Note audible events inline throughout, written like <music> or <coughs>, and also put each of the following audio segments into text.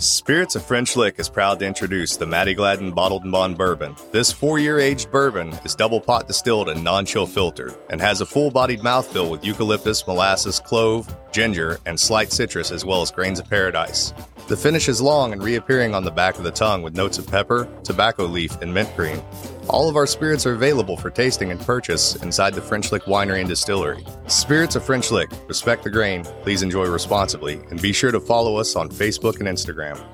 Spirits of French Lick is proud to introduce the Matty Gladden Bottled and Bond Bourbon. This four year aged bourbon is double pot distilled and non chill filtered and has a full bodied mouthfeel with eucalyptus, molasses, clove, ginger, and slight citrus as well as grains of paradise. The finish is long and reappearing on the back of the tongue with notes of pepper, tobacco leaf, and mint green. All of our spirits are available for tasting and purchase inside the French Lick Winery and Distillery. Spirits of French Lick, respect the grain, please enjoy responsibly, and be sure to follow us on Facebook and Instagram.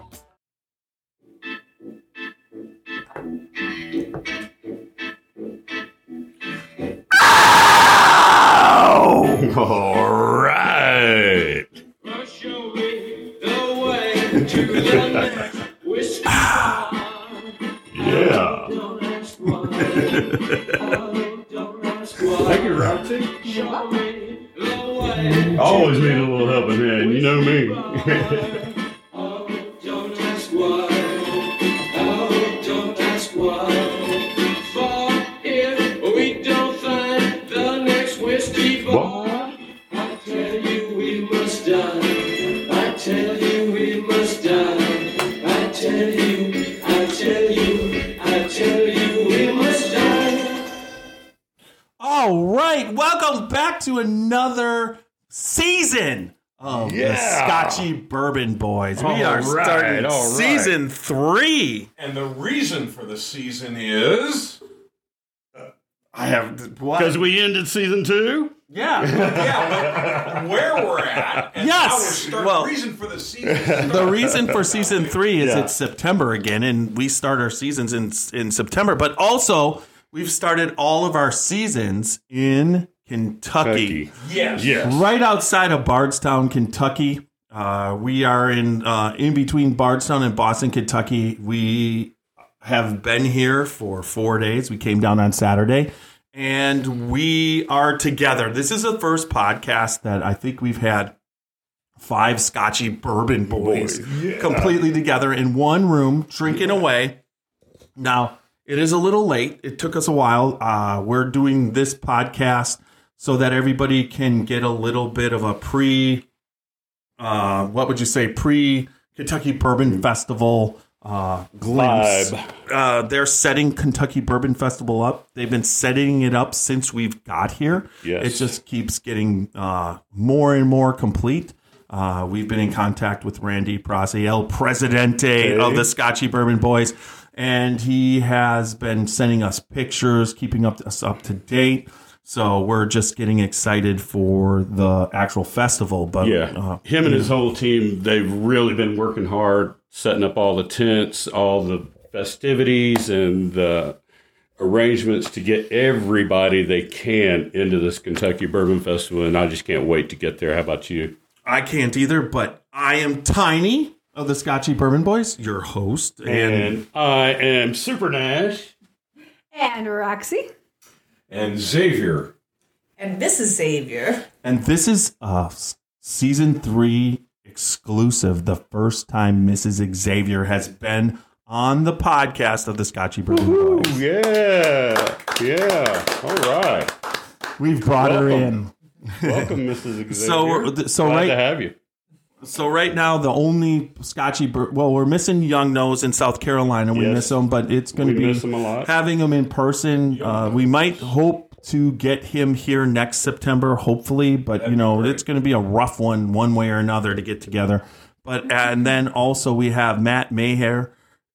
Oh! <laughs> All Yeah. Thank you, Roxy. Always need a little helping hand. You know me. <laughs> welcome back to another season of the Yeah. Scotchy Bourbon Boys. We All are right, starting all right. season three. And the reason for the season is I have? Because we ended season two. yeah, yeah, <laughs> where we're at. And Yes, we're well- the reason for the season. <laughs> the reason for season three is Yeah. it's September again, and we start our seasons in in September. But also, we've started all of our seasons in Kentucky. Kentucky. yes. Yes. right outside of Bardstown, Kentucky. Uh, we are in uh, in between Bardstown and Boston, Kentucky. We have been here for four days. We came down on Saturday, and we are together. This is the first podcast that I think we've had five Scotchy bourbon boys Boys, yeah. completely together in one room, drinking away. Now, it is a little late. It took us a while. Uh, we're doing this podcast so that everybody can get a little bit of a pre, uh, what would you say, pre Kentucky Bourbon Festival uh, glimpse. Uh, they're setting Kentucky Bourbon Festival up. They've been setting it up since we've got here. Yes. It just keeps getting uh, more and more complete. Uh, we've been in contact with Randy Prasi, El Presidente of the Scotchy Bourbon Boys, and he has been sending us pictures, keeping up us up to date. So we're just getting excited for the actual festival. But Yeah. uh, Him and his whole team, they've really been working hard, setting up all the tents, all the festivities, and the arrangements to get everybody they can into this Kentucky Bourbon Festival. And I just can't wait to get there. How about you? I can't either. But I am Tiny of the Scotchy Bourbon Boys, your host, and And I am Super Nash. And Roxy. And Xavier. And this is Xavier. And this is uh season three exclusive. The first time Mrs. Xavier has been on the podcast of the Scotchy Bourbon Boys. Yeah. Yeah. All right. We've brought her in. Welcome, Mrs. <laughs> Xavier. So we're- so Glad right- to have you. So right now, the only Scotchy well, we're missing Young Nose in South Carolina. We Yes. miss him, but it's going to be him having him in person. Uh, we might hope to get him here next September, hopefully, but you know it's going to be a rough one, one way or another, to get together. But and then also we have Matt Mayher.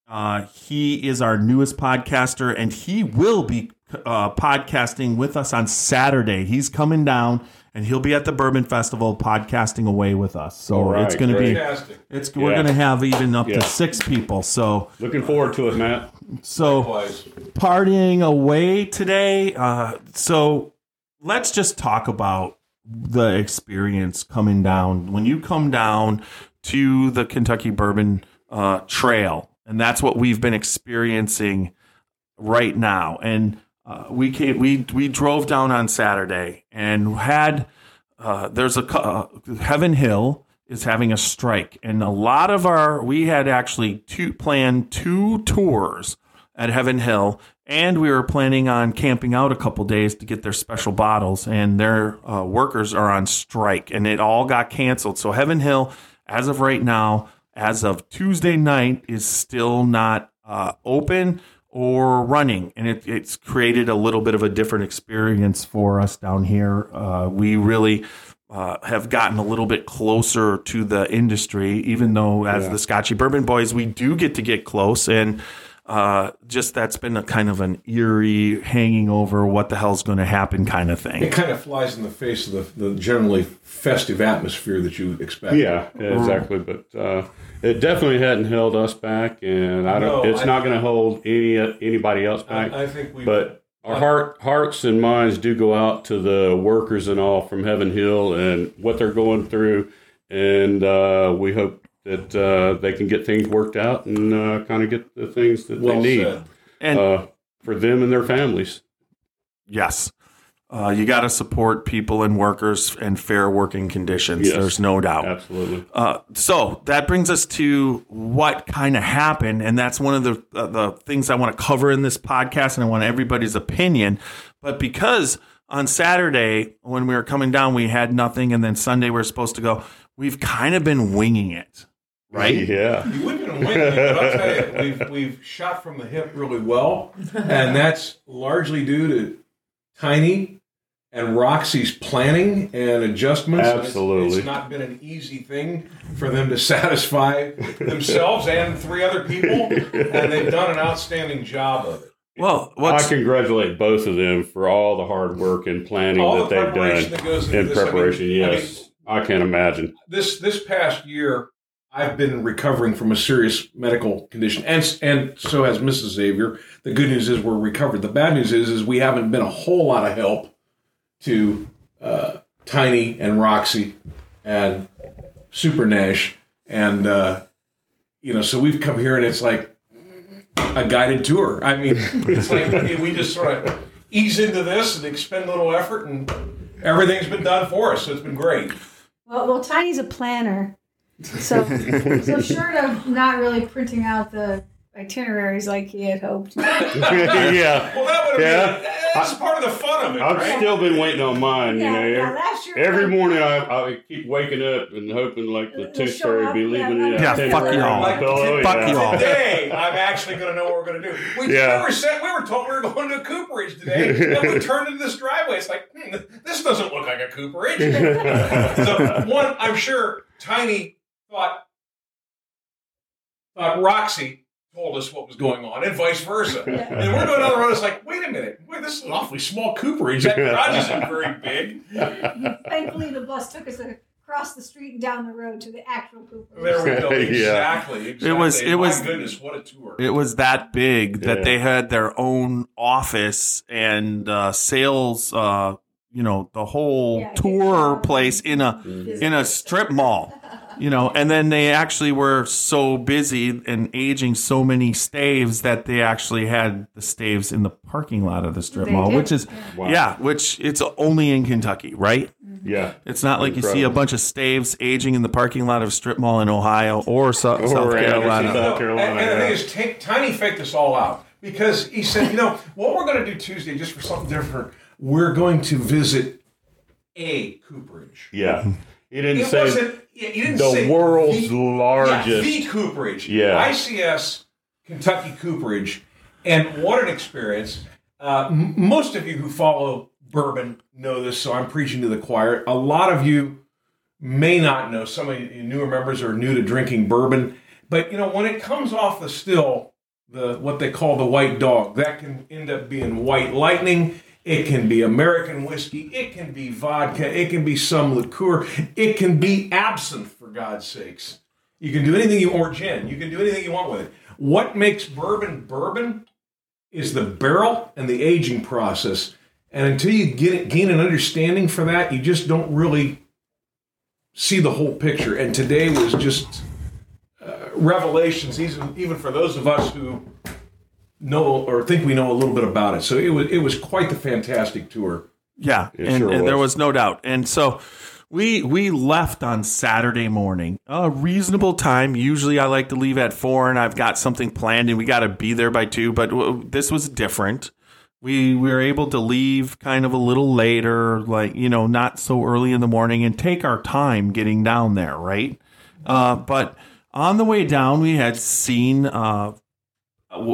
Uh, he is our newest podcaster, and he will be uh, podcasting with us on Saturday. He's coming down, and he'll be at the Bourbon Festival podcasting away with us. So right, it's going to be Fantastic. it's we're going to have even up Yeah. to six people. So Looking forward to it, Matt. so Likewise. partying away today. Uh, so let's just talk about the experience coming down. When you come down to the Kentucky Bourbon uh, Trail, and that's what we've been experiencing right now. And uh, we came, we we drove down on Saturday and had uh, there's a uh, Heaven Hill is having a strike, and a lot of our we had actually two planned two tours at Heaven Hill, and we were planning on camping out a couple days to get their special bottles, and their uh, workers are on strike, and it all got canceled. So Heaven Hill, as of right now, as of Tuesday night, is still not uh, open or running, and it, it's created a little bit of a different experience for us down here. Uh, we really uh, have gotten a little bit closer to the industry, even though as the Scotchy Bourbon Boys, we do get to get close and. Uh, just that's been a kind of an eerie hanging over what the hell's going to happen kind of thing. It kind of flies in the face of the, the generally festive atmosphere that you expect. Yeah, exactly. But uh, it definitely hadn't held us back, and I don't. No, it's I- not going to hold any anybody else back. I, I think we. but our heart, hearts and minds do go out to the workers and all from Heaven Hill and what they're going through, and uh, we hope that uh, they can get things worked out and uh, kind of get the things that well they need. And uh, for them and their families. yes, uh, you got to support people and workers and fair working conditions. Yes. There's no doubt. Absolutely. Uh, so that brings us to what kind of happened, and that's one of the uh, the things I want to cover in this podcast, and I want everybody's opinion. But because on Saturday when we were coming down, we had nothing, and then Sunday we are supposed to go. We've kind of been winging it, right? <laughs> Yeah. You wouldn't have been but I'll tell you, we've, we've shot from the hip really well, and that's largely due to Tiny and Roxy's planning and adjustments. And it's- Absolutely. It's, not been an easy thing for them to satisfy themselves and three other people, and they've done an outstanding job of it. Well, I congratulate both of them for all the hard work and planning that the they've done that goes into in this, I mean- preparation. I mean, yes, I can't imagine. this this past year I've been recovering from a serious medical condition and and so has Mrs. Xavier. The good news is we're recovered. The bad news is is we haven't been a whole lot of help to uh, Tiny and Roxy and Super Nash and uh, you know so we've come here and it's like a guided tour. I mean it's like we just sort of ease into this and expend a little effort and everything's been done for us so it's been great. Well, well, Tiny's a planner, so <laughs> so short of not really printing out the itineraries like he had hoped. <laughs> yeah, Well, that would have Yeah. been that's part of the fun of it, I've right? still been waiting on mine. Yeah, you know, yeah, every, last every I- morning I, I keep waking up and hoping like the It'll tooth show fairy up, be yeah, leaving right. it. Yeah, fuck y'all. Like, Oh, fuck yeah. y'all. Today, I'm actually going to know what we're going to do. We, Yeah. we were set, we were told we were going to a cooperage today, and we turned into this driveway. It's like, hmm, this doesn't look like a cooperage. <laughs> so, one, I'm sure Tiny thought thought Roxy told us what was going on, and vice versa. <laughs> And we're going down the road. It's like, wait a minute, wait, this is an awfully small cooperage. That garage isn't very big. <laughs> Thankfully, the bus took us across the street and down the road to the actual Cooper. There we go. <laughs> Yeah. Exactly. exactly. It was- it My was- goodness, what a tour. It was that big that Yeah. they had their own office and uh, sales. Uh, you know, the whole Yeah, tour place in a in a strip mall. You know, and then they actually were so busy and aging so many staves that they actually had the staves in the parking lot of the strip They mall, did. which is Wow. yeah, which it's only in Kentucky, right? Mm-hmm. Yeah. It's not like you see a Incredible. bunch of staves aging in the parking lot of a strip mall in Ohio or South, South Anderson, Carolina. South Carolina, And, and the yeah. thing is, Ti- Tiny faked this all out because he said, you know, what we're going to do Tuesday, just for something different, we're going to visit a cooperage. Yeah. He didn't It say wasn't. Yeah, You didn't the say world's the, largest. Yeah, the cooperage. Yeah. ICS Kentucky Cooperage, and what an experience! Uh, m- most of you who follow bourbon know this, so I'm preaching to the choir. A lot of you may not know. Some of you newer members are new to drinking bourbon, but you know when it comes off the still, the what they call the white dog, that can end up being white lightning. It can be American whiskey. It can be vodka. It can be some liqueur. It can be absinthe, for God's sakes. You can do anything you want, or gin. You can do anything you want with it. What makes bourbon bourbon is the barrel and the aging process. And until you get gain an understanding for that, you just don't really see the whole picture. And today was just uh, revelations, even even for those of us who know or think we know a little bit about it. So it was it was quite the fantastic tour. Yeah, It and, sure and there was. was no doubt. And so we we left on Saturday morning, a reasonable time. Usually, I like to leave at four, and I've got something planned, and we got to be there by two. But w- this was different. We we were able to leave kind of a little later, like you know, not so early in the morning, and take our time getting down there, right? Uh, but on the way down, we had seen uh, w-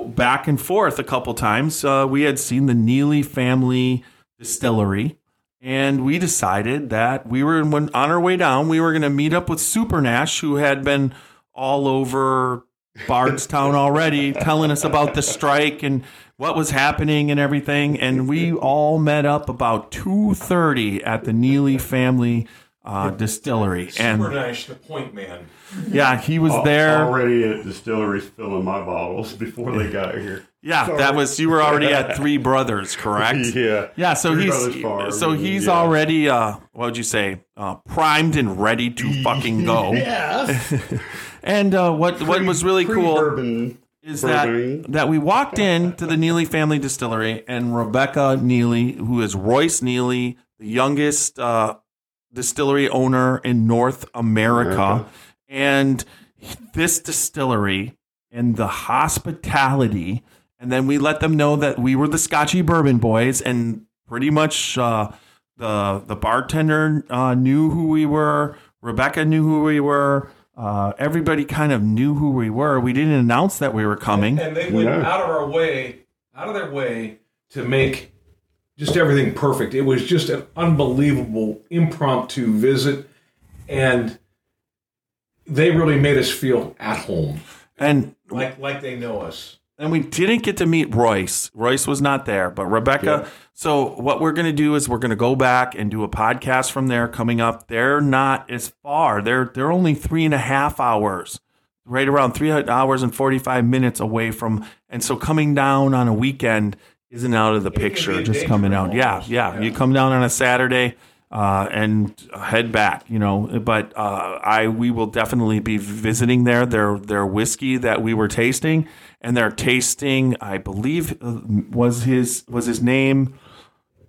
back and forth a couple times. Uh, we had seen the Neeley family distillery, and we decided that we were on our way down, we were going to meet up with Super Nash, who had been all over Bardstown already, telling us about the strike and what was happening and everything. And we all met up about two thirty at the Neeley family. Uh, distillery and Super Nash, the point man. yeah, he was there. Already at distilleries filling my bottles before they got here. Yeah, that was you were already at Three <laughs> Brothers, correct? Yeah. Yeah, so Three he's Brothers Farm, so he's yeah. already uh what would you say? Uh primed and ready to <laughs> fucking go. Yeah. <laughs> And uh what what was really cool Bourbon. is that bourbon. that we walked in to the Neeley family distillery and Rebecca Neeley, who is Royce Neeley, the youngest uh distillery owner in North America. America. And this distillery and the hospitality, and then we let them know that we were the Scotchy Bourbon Boys, and pretty much uh, the the bartender uh, knew who we were. Rebecca knew who we were. Uh, everybody kind of knew who we were. We didn't announce that we were coming. And they went Yeah. out of our way, out of their way to make just everything perfect. It was just an unbelievable impromptu visit, and they really made us feel at home, And like like they know us. and we didn't get to meet Royce. Royce was not there, but Rebecca. Yeah. So what we're going to do is we're going to go back and do a podcast from there coming up. They're not as far. They're they're only three and a half hours, right around three hours and forty five minutes away from. And so coming down on a weekend isn't out of the picture. Just coming out, yeah, yeah, Yeah. You come down on a Saturday. Uh, and head back, you know. But uh, I we will definitely be visiting there. Their their whiskey that we were tasting, and they're tasting. I believe uh, was his was his name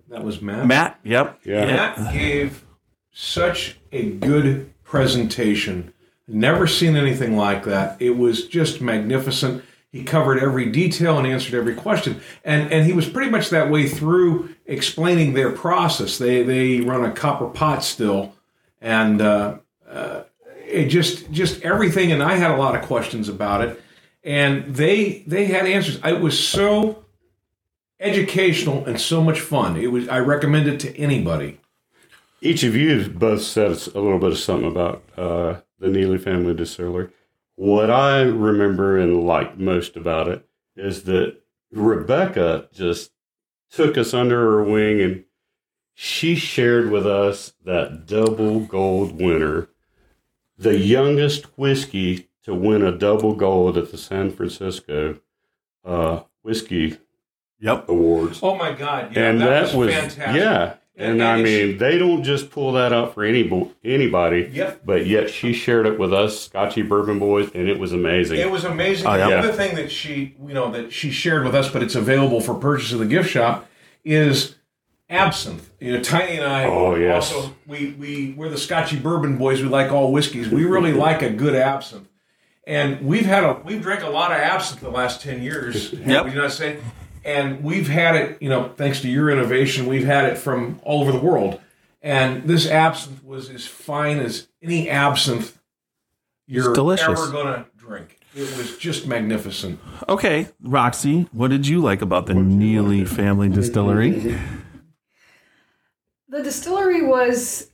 That was Matt. Matt. Yep. Yeah. Matt gave such a good presentation. Never seen anything like that. It was just magnificent. He covered every detail and answered every question. And and he was pretty much that way through explaining their process. They they run a copper pot still, and uh, uh, it just just everything. And I had a lot of questions about it, and they they had answers. It was so educational and so much fun. It was. I recommend it to anybody. Each of you both said a little bit of something about uh, the Neeley family distillery. What I remember and like most about it is that Rebecca just took us under her wing and she shared with us that double gold winner, the youngest whiskey to win a double gold at the San Francisco uh, Whiskey Yep. Awards Oh my God! Yeah, and that, that, was, was, fantastic. yeah. And, And- I mean, she- they don't just pull that out for any anybody. Yep. But yet she shared it with us, Scotchy Bourbon Boys, and it was amazing. It was amazing. Oh, yeah. The other thing that she, you know, that she shared with us, but it's available for purchase at the gift shop, is absinthe. You know, Tiny and I Oh, yes. also we we we're the Scotchy Bourbon boys. We like all whiskeys. We really <laughs> like a good absinthe, and we've had a we've drank a lot of absinthe the last ten years. Yep. Would you not say? And we've had it, you know, thanks to your innovation, we've had it from all over the world. And this absinthe was as fine as any absinthe you're It's delicious. ever gonna drink. It was just magnificent. Okay, Roxy, what did you like about the Neeley family distillery? The distillery was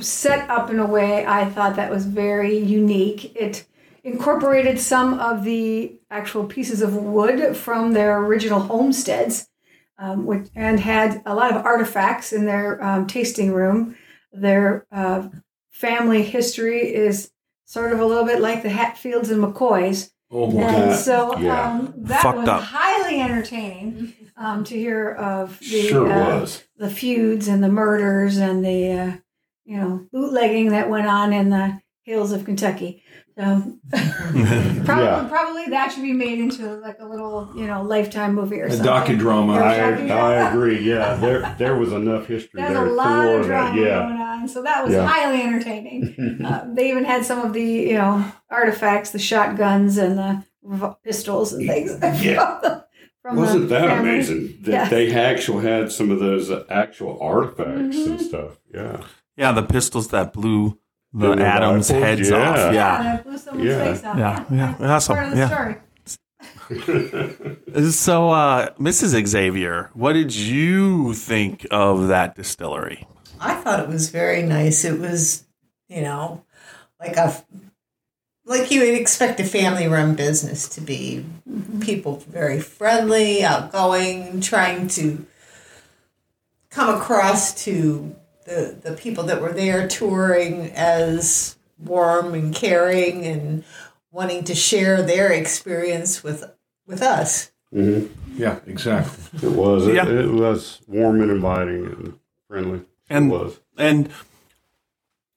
set up in a way I thought that was very unique. It incorporated some of the actual pieces of wood from their original homesteads, um, which, and had a lot of artifacts in their um, tasting room. Their uh, family history is sort of a little bit like the Hatfields and McCoys. Oh And so yeah. um, that Fucked was up. highly entertaining um, to hear of the sure uh, the feuds and the murders and the uh, you know bootlegging that went on in the hills of Kentucky. So <laughs> probably Yeah. probably that should be made into like a little you know lifetime movie or A something. docudrama. I, I agree. Yeah, there there was enough history There's there a lot of drama. Yeah. going on, so that was Yeah. highly entertaining. <laughs> uh, they even had some of the you know artifacts, the shotguns and the pistols and things. Yeah. <laughs> from the- from the Wasn't that family. amazing that Yeah. they actually had some of those uh, actual artifacts Mm-hmm. and stuff? Yeah. Yeah, the pistols that blew the the Adams rifles, heads yeah. off. Yeah. Yeah, that blew someone's Yeah. Yeah, yeah, that's awesome, Part of the yeah. story. So, uh, Mrs. Xavier, what did you think of that distillery? I thought it was very nice. It was, you know, like a like you would expect a family run business to be. People very friendly, outgoing, trying to come across to the the people that were there touring as warm and caring and wanting to share their experience with with us. Mm-hmm. Yeah, exactly. It was. It, Yeah. it was warm and inviting and friendly. And- it was. And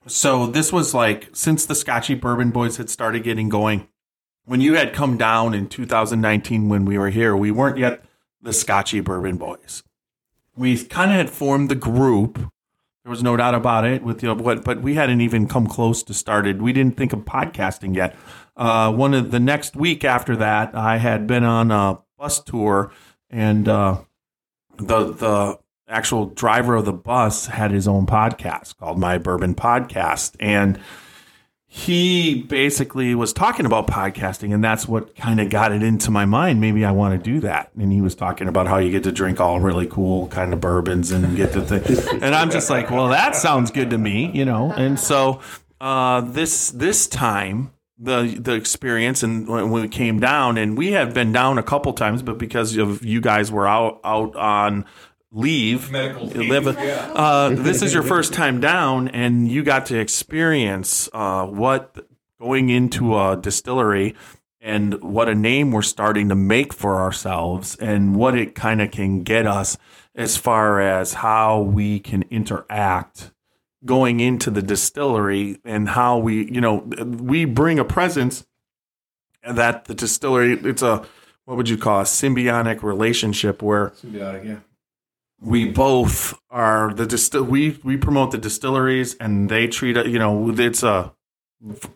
so this was like since the Scotchy Bourbon Boys had started getting going. When you had come down in 2019 when we were here, we weren't yet the Scotchy Bourbon Boys. We kind of had formed the group. There was no doubt about it. With you but we hadn't even come close to started. We didn't think of podcasting yet. Uh, one of the next week after that, I had been on a bus tour, and uh, the the actual driver of the bus had his own podcast called My Bourbon Podcast, and he basically was talking about podcasting, and that's what kind of got it into my mind. Maybe I want to do that. And he was talking about how you get to drink all really cool kind of bourbons and get to think. <laughs> and I'm just like, well, that sounds good to me, you know. And so uh, this this time. The the experience and when we came down and we had been down a couple times, but because of you guys were out out on leave, Medical leave, yeah. uh, this is your first time down, and you got to experience uh, what going into a distillery and what a name we're starting to make for ourselves, and what it kind of can get us as far as how we can interact going into the distillery and how we, you know, we bring a presence that the distillery. It's a what would you call a symbiotic relationship where Symbiotic, yeah. We both are the distill we we promote the distilleries and they treat it you know it's a,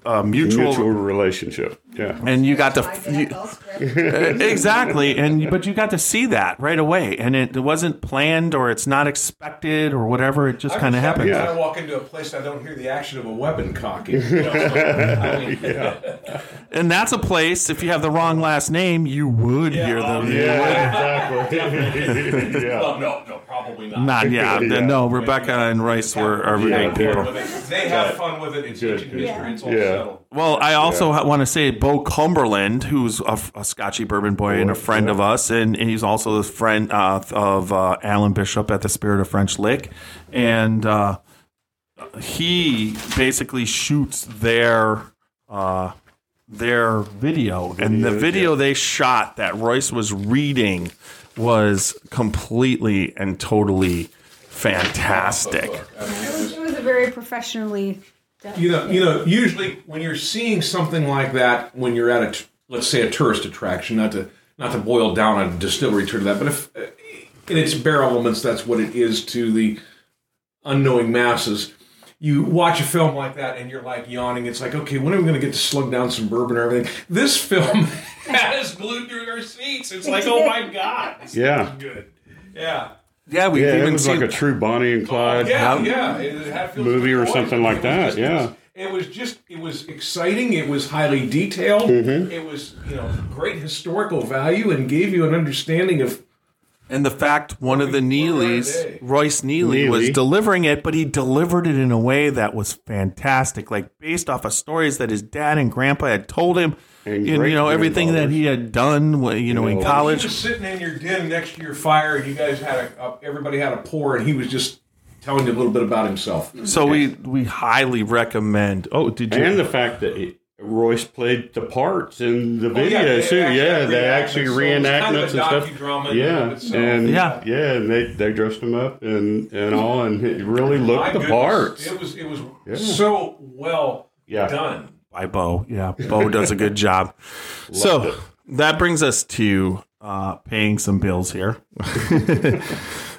a mutual, Mutual relationship. Yeah. and you got to you, dad, I'll spread- exactly and but you got to see that right away and it, it wasn't planned or it's not expected or whatever it just kind of happened. Every time I walk into a place, I don't hear the action of a weapon cocking. <laughs> You know, I mean, <laughs> and that's a place if you have the wrong last name you would Yeah, hear oh, them Yeah, exactly. <laughs> yeah. well, no, no, probably not. not yeah, Yeah. no rebecca and Royce were are They great have people fun with it. They have fun with it. It's Good, ancient good. History. It's all Yeah. settled. Well, I also want to say Bo Cumberland, who's a, a Scotchy bourbon boy and a friend yeah. of us, and, and he's also the friend uh, of uh, Alan Bishop at the Spirit of French Lick, and uh, he basically shoots their uh, their video, and the Videos, video they shot that Royce was reading was completely and totally fantastic. It was, it was a very professionally done. You know, you know. Usually, when you're seeing something like that, when you're at a, let's say, a tourist attraction, not to not to boil down a distillery tour to that, but if uh, in its bare elements, that's what it is to the unknowing masses. You watch a film like that and you're like yawning. It's like, okay, when are we going to get to slug down some bourbon or everything? This film <laughs> has us glued to our seats. It's like, oh my god, this Yeah. good. Yeah, Yeah, we've Yeah, it was seen like a true Bonnie and Clyde. yeah, yeah. It had Phil Movie or something like that, just- yeah. It was, just, it was exciting. It was highly detailed. Mm-hmm. It was, you know, great historical value and gave you an understanding of. And the fact one of the Neeleys. Royce Neeley, was delivering it, but he delivered it in a way that was fantastic, like based off of stories that his dad and grandpa had told him, And and, you know everything that he had done, wh- you know, in know. He college. was sitting in your den next to your fire, and you guys had a, a everybody had a pour, and he was just telling you a little bit about himself. So we we highly recommend. Oh, did you? And the fact that he, Royce played the parts in the Oh, yeah, video they too. actually Yeah, they actually reenactments, so kind of and stuff. docudrama and Yeah, and Yeah. yeah, and they they dressed him up and and all, and he really My looked the goodness, parts. It was, it was so well Yeah. done. By Bo. Yeah, Bo does a good <laughs> job. so that brings us to uh, paying some bills here. <laughs>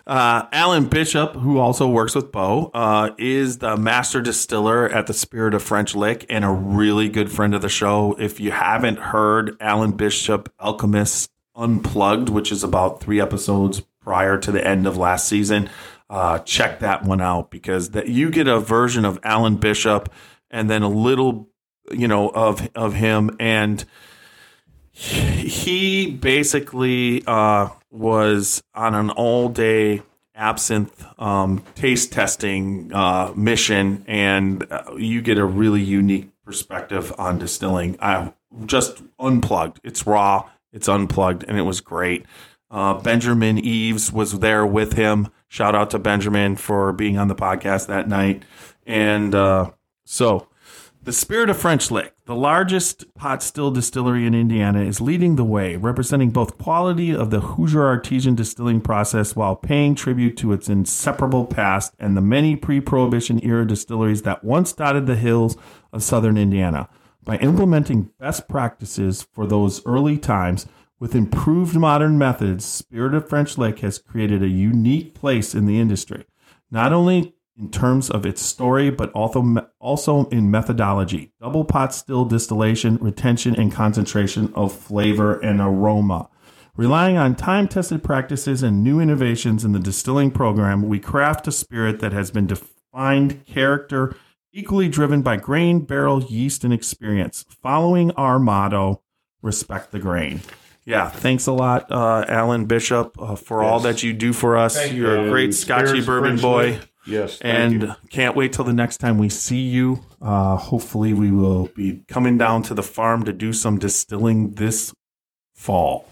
uh, Alan Bishop, who also works with Bo, uh, is the master distiller at the Spirit of French Lick and a really good friend of the show. If you haven't heard Alan Bishop Alchemist Unplugged, which is about three episodes prior to the end of last season, uh, check that one out because that you get a version of Alan Bishop and then a little, you know, of of him, and he basically uh, was on an all day absinthe um, taste testing uh, mission, and uh, you get a really unique perspective on distilling. I just unplugged. It's raw. It's unplugged, and it was great. Uh, Benjamin Eves was there with him. Shout out to Benjamin for being on the podcast that night. And uh, so, the Spirit of French Lick, the largest pot still distillery in Indiana, is leading the way, representing both quality of the Hoosier artesian distilling process while paying tribute to its inseparable past and the many pre-prohibition era distilleries that once dotted the hills of southern Indiana. By implementing best practices for those early times with improved modern methods, Spirit of French Lick has created a unique place in the industry, not only in terms of its story, but also also in methodology, double pot still distillation, retention, and concentration of flavor and aroma. Relying on time tested practices and new innovations in the distilling program, we craft a spirit that has been defined character, equally driven by grain, barrel, yeast, and experience. Following our motto, respect the grain. Yeah, thanks a lot, uh, Alan Bishop, uh, for all that you do for us. Thank you. You're a great Scotchy bourbon boy. Yes, thank And you. can't wait till the next time we see you. Uh, hopefully, we will be coming down to the farm to do some distilling this fall.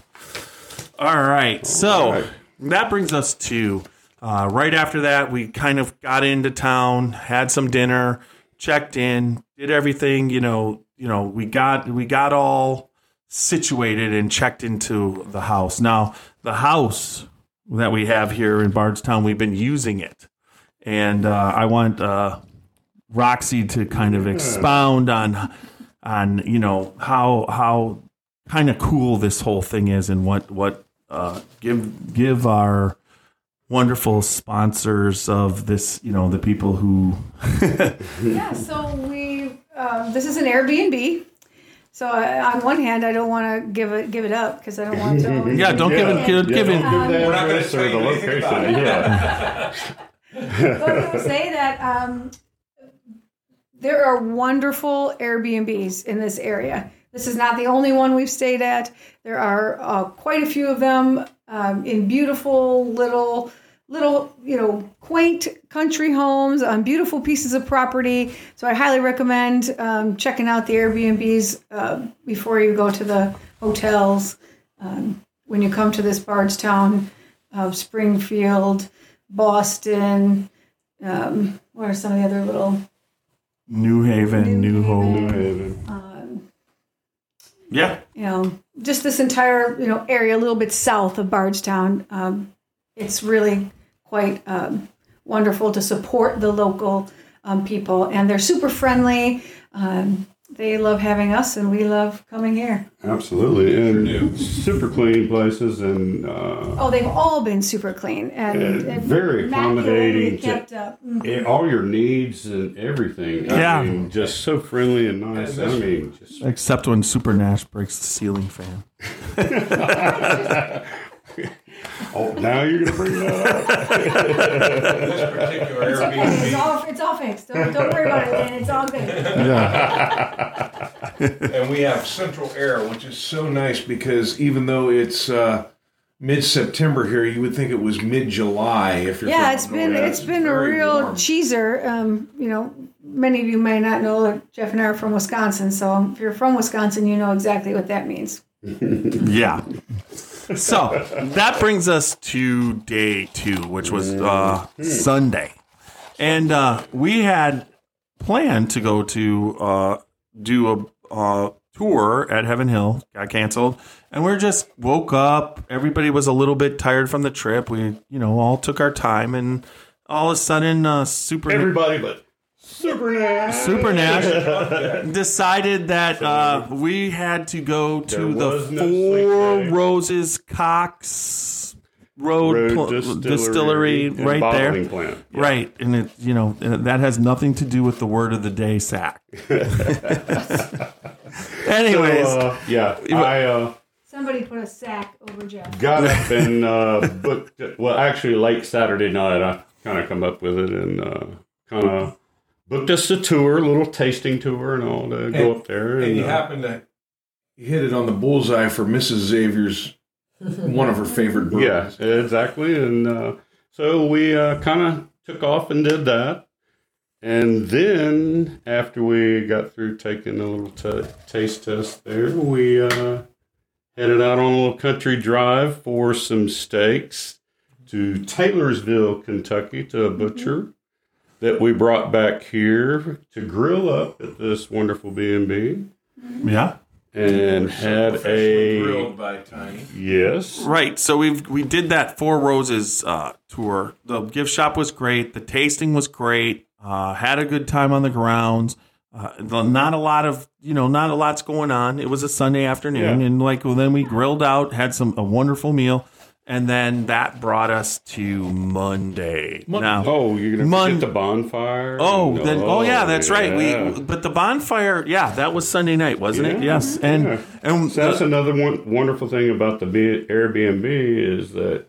All right. So right. that brings us to uh, right after that, we kind of got into town, had some dinner, checked in, did everything. You know, you know, we got we got all situated and checked into the house. Now, the house that we have here in Bardstown, we've been using it and uh, I want uh, Roxy to kind of expound on on you know how how kind of cool this whole thing is and what what uh, give give our wonderful sponsors of this you know the people who <laughs> Yeah, so we um, this is an Airbnb. So I, on one hand, I don't want to give it give it up because I don't want to. <laughs> yeah don't give it give, give it give the We're not gonna address or the location. Yeah. <laughs> but I will say that um, there are wonderful Airbnbs in this area. This is not the only one we've stayed at. There are uh, quite a few of them um, in beautiful little, little, you know, quaint country homes on beautiful pieces of property. So I highly recommend um, checking out the Airbnbs uh, before you go to the hotels. Um, when you come to this Bardstown, uh, Springfield, Boston. Um, what are some of the other little? New Haven New Hope Um, yeah you know, just this entire you know area, a little bit south of Bardstown. Um, it's really quite um, wonderful to support the local um, people, and they're super friendly. Um, they love having us, and we love coming here. Absolutely, and super clean places, and uh, Oh, they've all been super clean and, Yeah, and very immaculately accommodating to- kept up. Mm. eh, all your needs and everything. Yeah. I mean, just so friendly and nice. I mean, just except when Super Nash breaks the ceiling fan <laughs> <laughs> oh, now you're gonna bring that up. This particular It's Airbnb, all it's all fixed. Don't, don't worry about it, man. It's all good. yeah and we have central air, which is so nice because even though it's uh, mid-September here, you would think it was mid-July. If you're Yeah, from it's up been north. it's been a real warm. cheeser. Um, you know, many of you may not know that Jeff and I are from Wisconsin, so if you're from Wisconsin, you know exactly what that means. <laughs> Yeah. So that brings us to day two, which was uh, Sunday. And uh, we had planned to go to uh, do a uh, tour at Heaven Hill, got canceled. And we just woke up. Everybody was a little bit tired from the trip. We, you know, all took our time. And all of a sudden, uh, Super. Everybody, but Super Nash. Super Nash <laughs> decided that uh, we had to go to the no Four. Roses Cox Road, Road pl- distillery, distillery right there. Plant. Yeah. Right, and it you know that has nothing to do with the word of the day, sack. <laughs> <laughs> Anyways, Uh, yeah, I uh, Somebody put a sack over Jeff. got up and uh, booked. Well, actually, late Saturday night, I kind of come up with it and uh, kind of booked us a tour, a little tasting tour, and all to go up there. And you uh, happen to hit it on the bullseye for Mrs. Xavier's <laughs> one of her favorite Yeah, exactly. And uh, so we uh, kind of took off and did that. And then after we got through taking a little t- taste test there, we uh, headed out on a little country drive for some steaks to Taylorsville, Kentucky, to a butcher that we brought back here to grill up at this wonderful B&B Yeah. and had a grilled by Tiny. yes Right. So we've we did that Four Roses uh, tour. The gift shop was great. The tasting was great. Uh, had a good time on the grounds. Uh, the- not a lot of you know, not a lot's going on. It was a Sunday afternoon, Yeah. and like well, then we grilled out, had some a wonderful meal, and then that brought us to Monday. Now, Oh, you're gonna Mon- forget the bonfire? Oh, No. then oh yeah, that's right. We but the bonfire, yeah, that was Sunday night, wasn't it? Yes, and yeah. and So that's the- another one wonderful thing about the Airbnb is that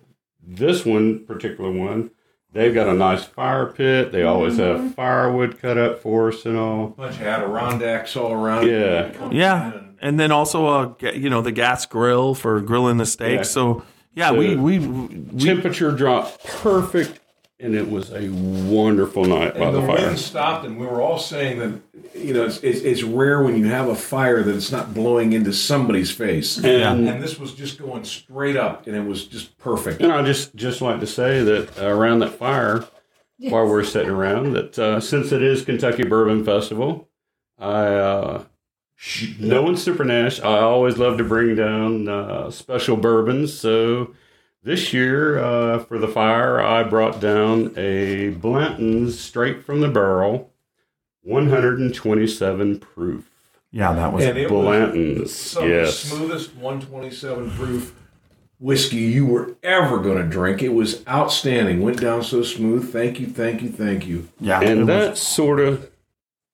this one particular one, they've got a nice fire pit. They always Mm-hmm. have firewood cut up for us and all. bunch of Adirondacks all around. Yeah. yeah, and then also uh ga- you know the gas grill for grilling the steak. Yeah. So yeah, we we, we Temperature dropped perfect, and it was a wonderful night by And the the fire. wind stopped, and we were all saying that you know it's, it's, it's rare when you have a fire that it's not blowing into somebody's face. And And this was just going straight up, and it was just perfect. And I just just like to say that uh, around that fire, while we're sitting around, that uh, since it is Kentucky Bourbon Festival, I uh, knowing Super Nash, I always love to bring down uh, special bourbons. So this year uh, for the fire, I brought down a Blanton's straight from the barrel, 127 proof. yeah that was And it was Blanton's, some of the yes. smoothest 127 proof whiskey you were ever going to drink. It was outstanding. Went down so smooth. Thank you, thank you, thank you. yeah, it And was- that sort of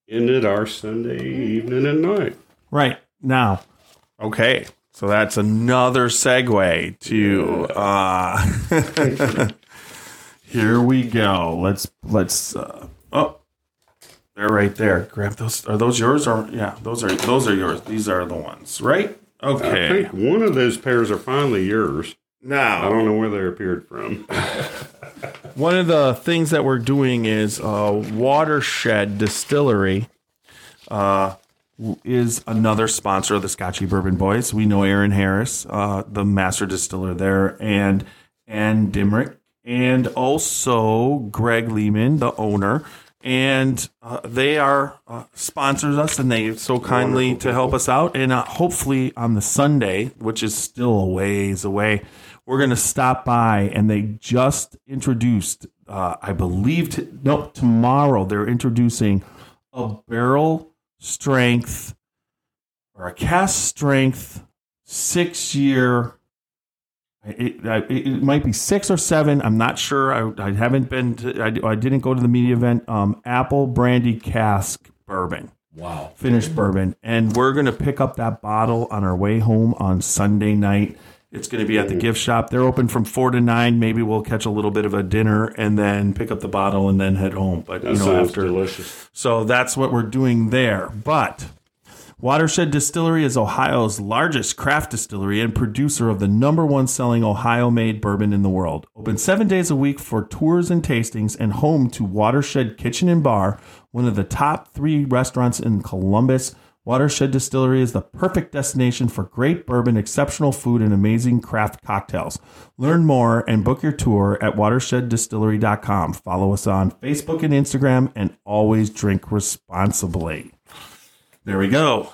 ended our Sunday evening and night. right now. Okay, so that's another segue to uh <laughs> here we go. Let's let's uh oh they're right there. Grab those are those yours or yeah, those are those are yours. These are the ones, right? I Okay. think one of those pairs are finally yours. Now I don't know where they appeared from. <laughs> one of the things that we're doing is Watershed Distillery uh, is another sponsor of the Scotchy Bourbon Boys. We know Aaron Harris, uh, the master distiller there, and and Dimrick, and also Greg Lehman, the owner. And uh, they are uh, sponsors us, and they so kindly to help us out. And uh, hopefully on the Sunday, which is still a ways away, we're going to stop by and they just introduced uh, i believe t- no tomorrow they're introducing a barrel strength or a cast strength six year it, it, it might be six or seven i'm not sure i, I haven't been to, I, I didn't go to the media event um, apple brandy cask bourbon Wow. finished bourbon, and we're gonna pick up that bottle on our way home on Sunday night. It's gonna be at the gift shop. They're open from four to nine. Maybe we'll catch a little bit of a dinner and then pick up the bottle and then head home. But That you know, after delicious. so that's what we're doing there. But Watershed Distillery is Ohio's largest craft distillery and producer of the number one selling Ohio made bourbon in the world. Open seven days a week for tours and tastings and home to Watershed Kitchen and Bar, one of the top three restaurants in Columbus. Watershed Distillery is the perfect destination for great bourbon, exceptional food, and amazing craft cocktails. Learn more and book your tour at watersheddistillery.com. Follow us on Facebook and Instagram, and always drink responsibly. There we go.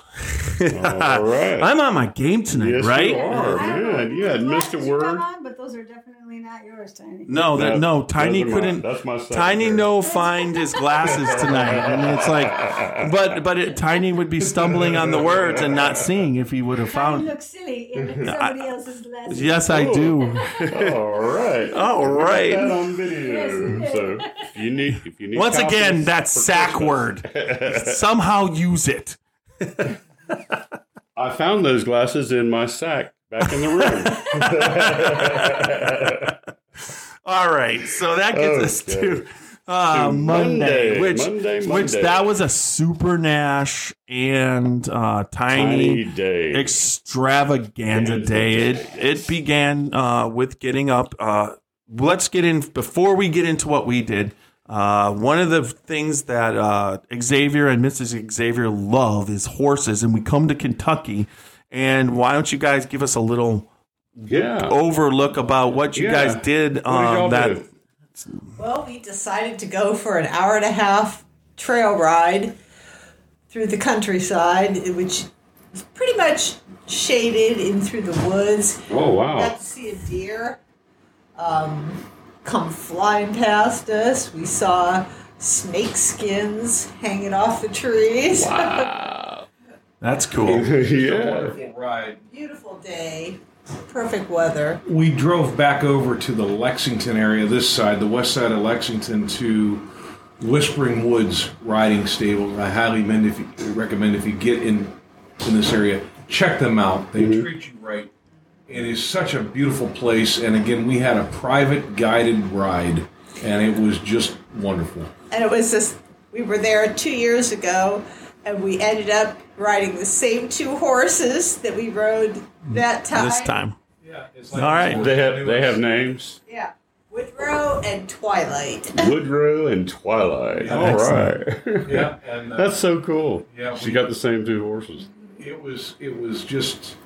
All right. <laughs> I'm on my game tonight, yes, right? you are, man. You had missed a word. come on, but those are definitely not yours, Tiny. No, that no. Tiny those are my- couldn't. that's my second Tiny pair. no find his glasses tonight, and it's like, but but it, Tiny would be stumbling on the words and not seeing if he would have Tiny found. Look silly in somebody else's glasses. Yes, I do. <laughs> All right. All right. That on video. So if you need, if you need. Once again, that sack Christmas- word. Somehow use it. I found those glasses in my sack back in the room. <laughs> All right, so that gets us to Uh, Monday, Monday, which Monday, which that was a super Nash and uh, tiny, Tiny day. extravaganza day. It it began uh, with getting up. Uh, let's get in before we get into what we did. Uh, one of the things that uh, Xavier and Mrs. Xavier love is horses, and we come to Kentucky. And why don't you guys give us a little yeah. overlook about what you Yeah. guys did? What did Um, that do? Well, we decided to go for an hour and a half trail ride through the countryside, which is pretty much shaded in through the woods. Oh wow. Got to see a deer um, come flying past us. We saw snake skins hanging off the trees. <laughs> Wow. that's cool. <laughs> yeah. Wonderful ride. Beautiful day, perfect weather. We drove back over to the Lexington area, this side, the west side of Lexington, to Whispering Woods Riding Stable. I highly recommend if you, recommend if you get in in this area, check them out. They mm-hmm. treat you right. It is such a beautiful place, and again, we had a private guided ride, and it was just wonderful. And it was this, we were there two years ago, and we ended up riding the same two horses that we rode that time. This time. Yeah, it's All right. They have they have names. Yeah. Woodrow and Twilight. <laughs> Woodrow and Twilight. Yeah, All right. <laughs> Yeah, and uh, That's so cool. Yeah, She got the same two horses. it was it was just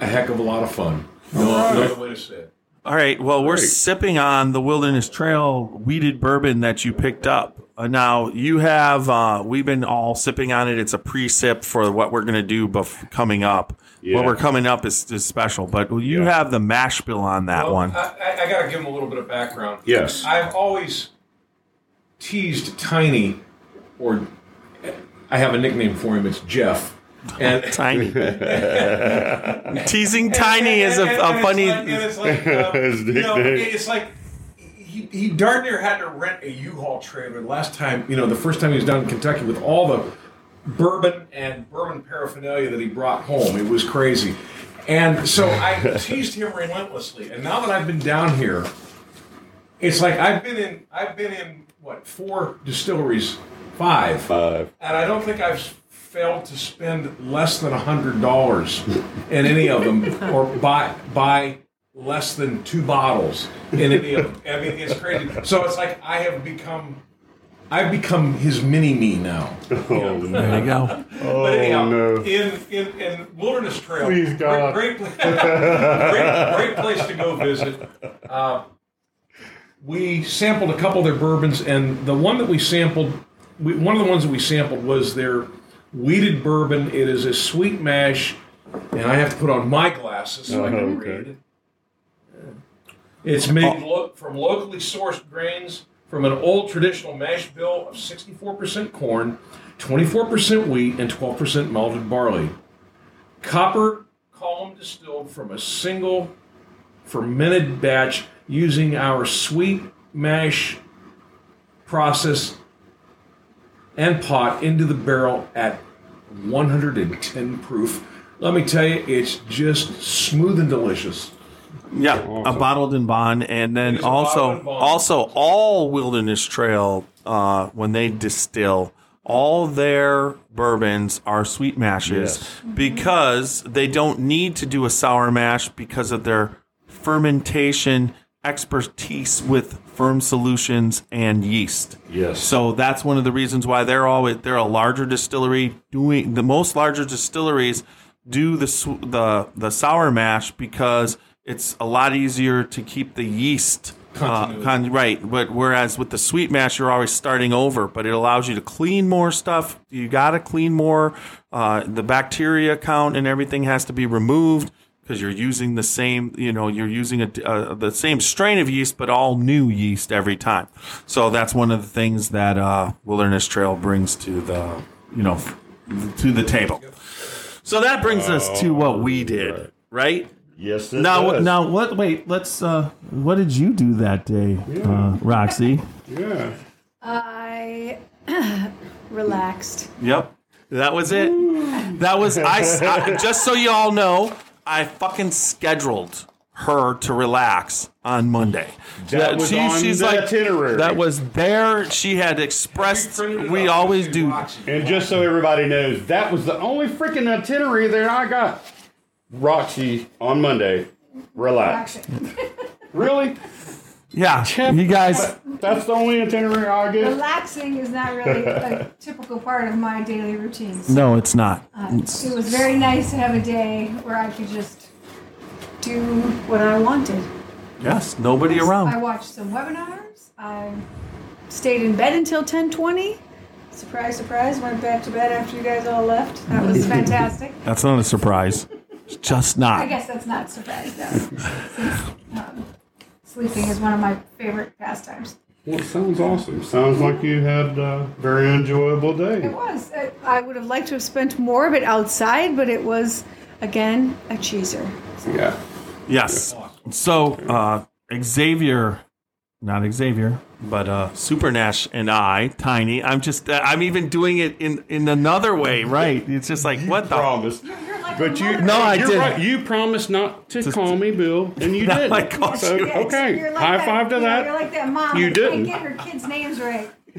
a heck of a lot of fun. No, no other way to say it. All right. Well, we're Great. sipping on the Wilderness Trail wheated bourbon that you picked up. Uh, now you have. Uh, we've been all sipping on it. It's a pre-sip for what we're going to do bef- coming up. Yeah. What we're coming up is, is special, but you Yeah. have the mash bill on that Well, one. I, I, I got to give him a little bit of background. Yes. I've always teased Tiny, or I have a nickname for him. It's Jeff. And <laughs> Tiny. <laughs> Teasing Tiny is a, and- a and it's funny. like- and it's like, <laughs> uh, His you know, nickname. it's like he, he darn near had to rent a U-Haul trailer last time. You know, the first time he was down in Kentucky with all the bourbon and bourbon paraphernalia that he brought home. It was crazy. And so I teased him relentlessly. And now that I've been down here, it's like I've been in I've been in what four distilleries, five, Five. and I don't think I've failed to spend less than a hundred dollars in any of them, or buy buy less than two bottles in any of them. I mean, it's crazy. So it's like I have become. I've become his mini me now. Oh, There you go. But anyhow, no. in, in in Wilderness Trail, Please, God. great, great, <laughs> great, great place to go visit. Uh, we sampled a couple of their bourbons, and the one that we sampled, we, one of the ones that we sampled was their wheated bourbon. It is a sweet mash, and I have to put on my glasses so I Oh, can okay. read. Uh, it's made oh. lo- from locally sourced grains from an old traditional mash bill of 64% corn, 24% wheat, and 12% malted barley. Copper column distilled from a single fermented batch using our sweet mash process and pot into the barrel at 110 proof. Let me tell you, it's just smooth and delicious. Yeah, a bottled in bond, and then It is also in also all Wilderness Trail uh, when they distill, all their bourbons are sweet mashes Yes. because they don't need to do a sour mash because of their fermentation expertise with Ferm Solutions and yeast. Yes. So that's one of the reasons why they're always they're a larger distillery doing the most larger distilleries do the the the sour mash because it's a lot easier to keep the yeast uh, con- right. But whereas with the sweet mash, you're always starting over, but it allows you to clean more stuff. You got to clean more. Uh, the bacteria count and everything has to be removed because you're using the same, you know, you're using a, uh, the same strain of yeast, but all new yeast every time. So that's one of the things that uh, Wilderness Trail brings to the, you know, f- to the table. So that brings us to what we did, right? Yes. It Now, does. now, what? Wait, let's. uh What did you do that day, uh, Roxy? Yeah. I <coughs> relaxed. Yep, that was it. That was I, I- Just so you all know, I fucking scheduled her to relax on Monday. That was on the itinerary. That was there. She had expressed. We always do. And just so everybody knows, that was the only freaking itinerary that I got. Roxy on Monday, relax. <laughs> Really? Yeah, you guys. That's the only itinerary I get. Relaxing is not really a <laughs> typical part of my daily routines. No, it's not. Uh, it was very nice to have a day where I could just do what I wanted. Yes, nobody I around. I watched some webinars. I stayed in bed until 10:20. Surprise, surprise! Went back to bed after you guys all left. That was <laughs> fantastic. That's not a surprise. It's just not. I guess that's not a surprise though, <laughs> since um, sleeping is one of my favorite pastimes. Well, it sounds awesome. Sounds like you had a very enjoyable day. It was. I- I would have liked to have spent more of it outside, but it was again a cheeser. Yeah. Yes. So uh, Xavier, not Xavier, but uh, Super Nash and I, Tiny. I'm just. Uh, I'm even doing it in in another way. Right? It's just like what the. Promise. You're like But you, mother. No, I you're didn't. right. You promised not to call me Bill, and you <laughs> did. I called so, you. Okay, you're like high that- five to yeah, that. You're like that mom You didn't. get her kids' names right. <laughs>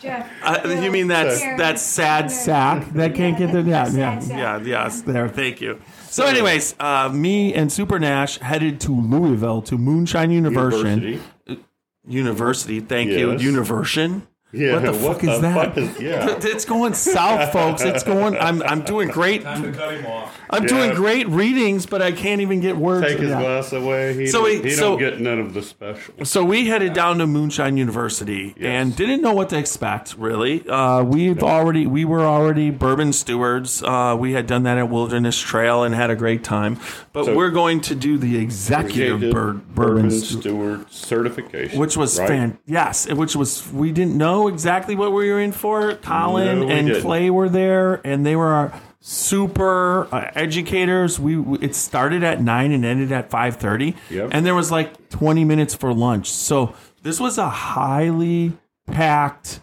Jeff. Uh, you mean that Karen. that sad sack that can't get the yeah yeah yeah yes there thank you. So, anyways, uh, me and Super Nash headed to Louisville to Moonshine University. University. University, thank you. Yes. Universin. Yeah, what the what fuck is the that? fuck is- yeah. <laughs> It's going south, folks. It's going. I'm I'm doing great. Time to cut him off. I'm Yeah. doing great readings, but I can't even get words. Take his Yeah. glass away. He, So don't, we- he so- don't get none of the special. So we headed down to Moonshine University and didn't know what to expect. Really, uh, we've already we were already bourbon stewards. Uh, we had done that at Wilderness Trail and had a great time. But So- we're going to do the executive Executive bur- bourbon, Bourbon stu- Steward certification, which was right? fan yes, which was we didn't know exactly what we were in for. Colin No, we and didn't. Clay were there, and they were our super uh, educators. We we- it started at nine and ended at five thirty, Yep. and there was like twenty minutes for lunch. So this was a highly packed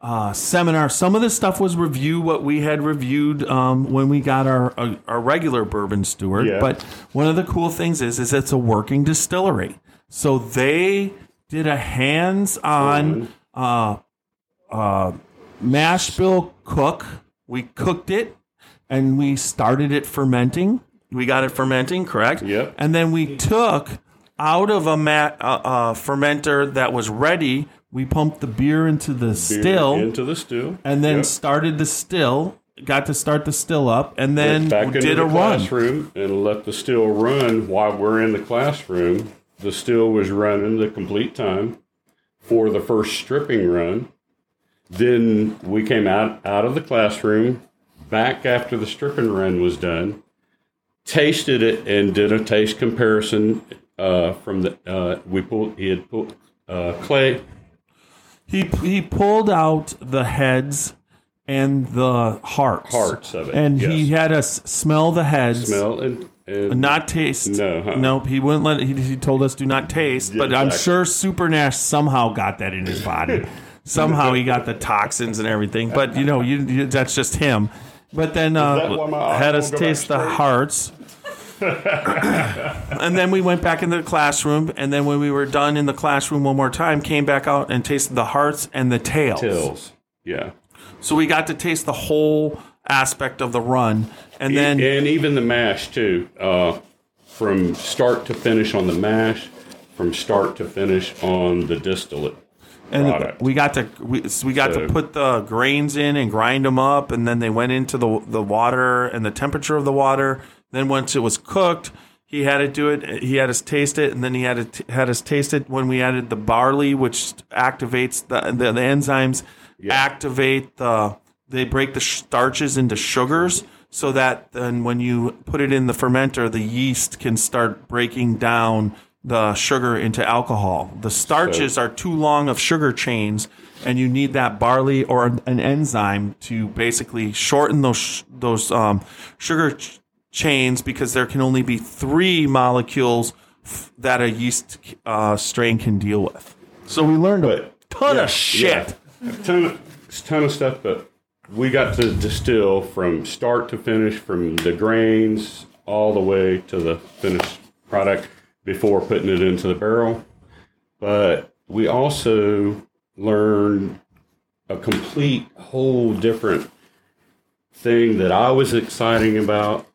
uh, seminar. Some of the stuff was review what we had reviewed um, when we got our uh, our regular bourbon steward. Yeah. But one of the cool things is is it's a working distillery. So they did a hands on uh, uh, mash bill cook. We cooked it and we started it fermenting. We got it fermenting, correct? Yep. And then we took out of a mat, uh, uh, fermenter that was ready. We pumped the beer into the Beer still, into the still, and then Yep. started the still. Got to start the still up, and then Went back into did the a run. classroom and let the still run while we're in the classroom. The still was running the complete time for the first stripping run. Then we came out out of the classroom, back after the stripping run was done, tasted it and did a taste comparison uh, from the uh, we pulled he had pulled uh, clay He he pulled out the heads and the hearts. Hearts of it, and he had us smell the heads. smell and, and Not taste. No, huh? Nope. He wouldn't let. He, he told us do not taste. but I'm sure Super Nash somehow got that in his body. <laughs> somehow he got the toxins and everything. But you know, you, you that's just him. But then uh, had us taste the hearts. <laughs> and then we went back into the classroom. And then when we were done in the classroom one more time, came back out and tasted the hearts and the tails. tills. Yeah. So we got to taste the whole aspect of the run. And then and even the mash too, uh, from start to finish on the mash, from start to finish on the distillate and product. we got to we, so we got to put the grains in and grind them up, and then they went into the the water and the temperature of the water. Then once it was cooked, he had to do it. He had us taste it, and then he had to t- had us taste it when we added the barley, which activates the the, the enzymes, activate the they break the starches into sugars. So that then, when you put it in the fermenter, the yeast can start breaking down the sugar into alcohol. The starches are too long of sugar chains, and you need that barley or an, an enzyme to basically shorten those those um, sugar ch- chains because there can only be three molecules f- that a yeast uh, strain can deal with. So we learned a ton Yeah, of shit. yeah. a ton of ton of stuff, but we got to distill from start to finish, from the grains all the way to the finished product before putting it into the barrel. But we also learned a complete whole different thing that I was exciting about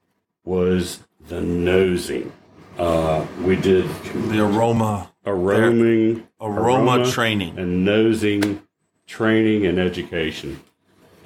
was the nosing. Uh, we did The aroma, aroming, aroma training. and nosing training and education.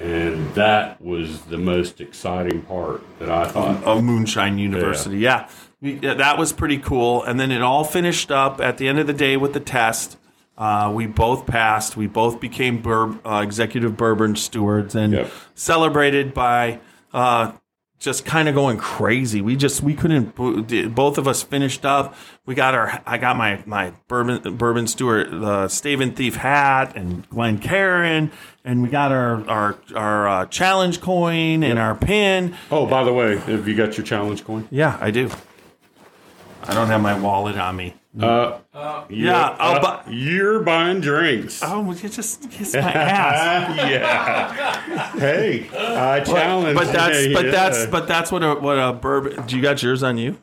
And that was the most exciting part that I thought. of Moonshine University. Yeah. We- that was pretty cool. And then it all finished up at the end of the day with the test. Uh, we both passed. We both became bur- uh, executive bourbon stewards and Yep. celebrated by uh, just kind of going crazy. We just we couldn't. Both of us finished up. We got our. I got my my bourbon bourbon steward the Stave & Thief hat and Glencairn, and we got our our our uh, challenge coin and our pin. Oh, by the way, have you got your challenge coin? Yeah, I do. I don't have my wallet on me. Uh, Yeah, I'll uh, you're buying drinks. Oh, would you just kiss my <laughs> ass? yeah. Hey, I challenge. But that's you. but that's but that's what a what a bourbon. Do you got yours on you?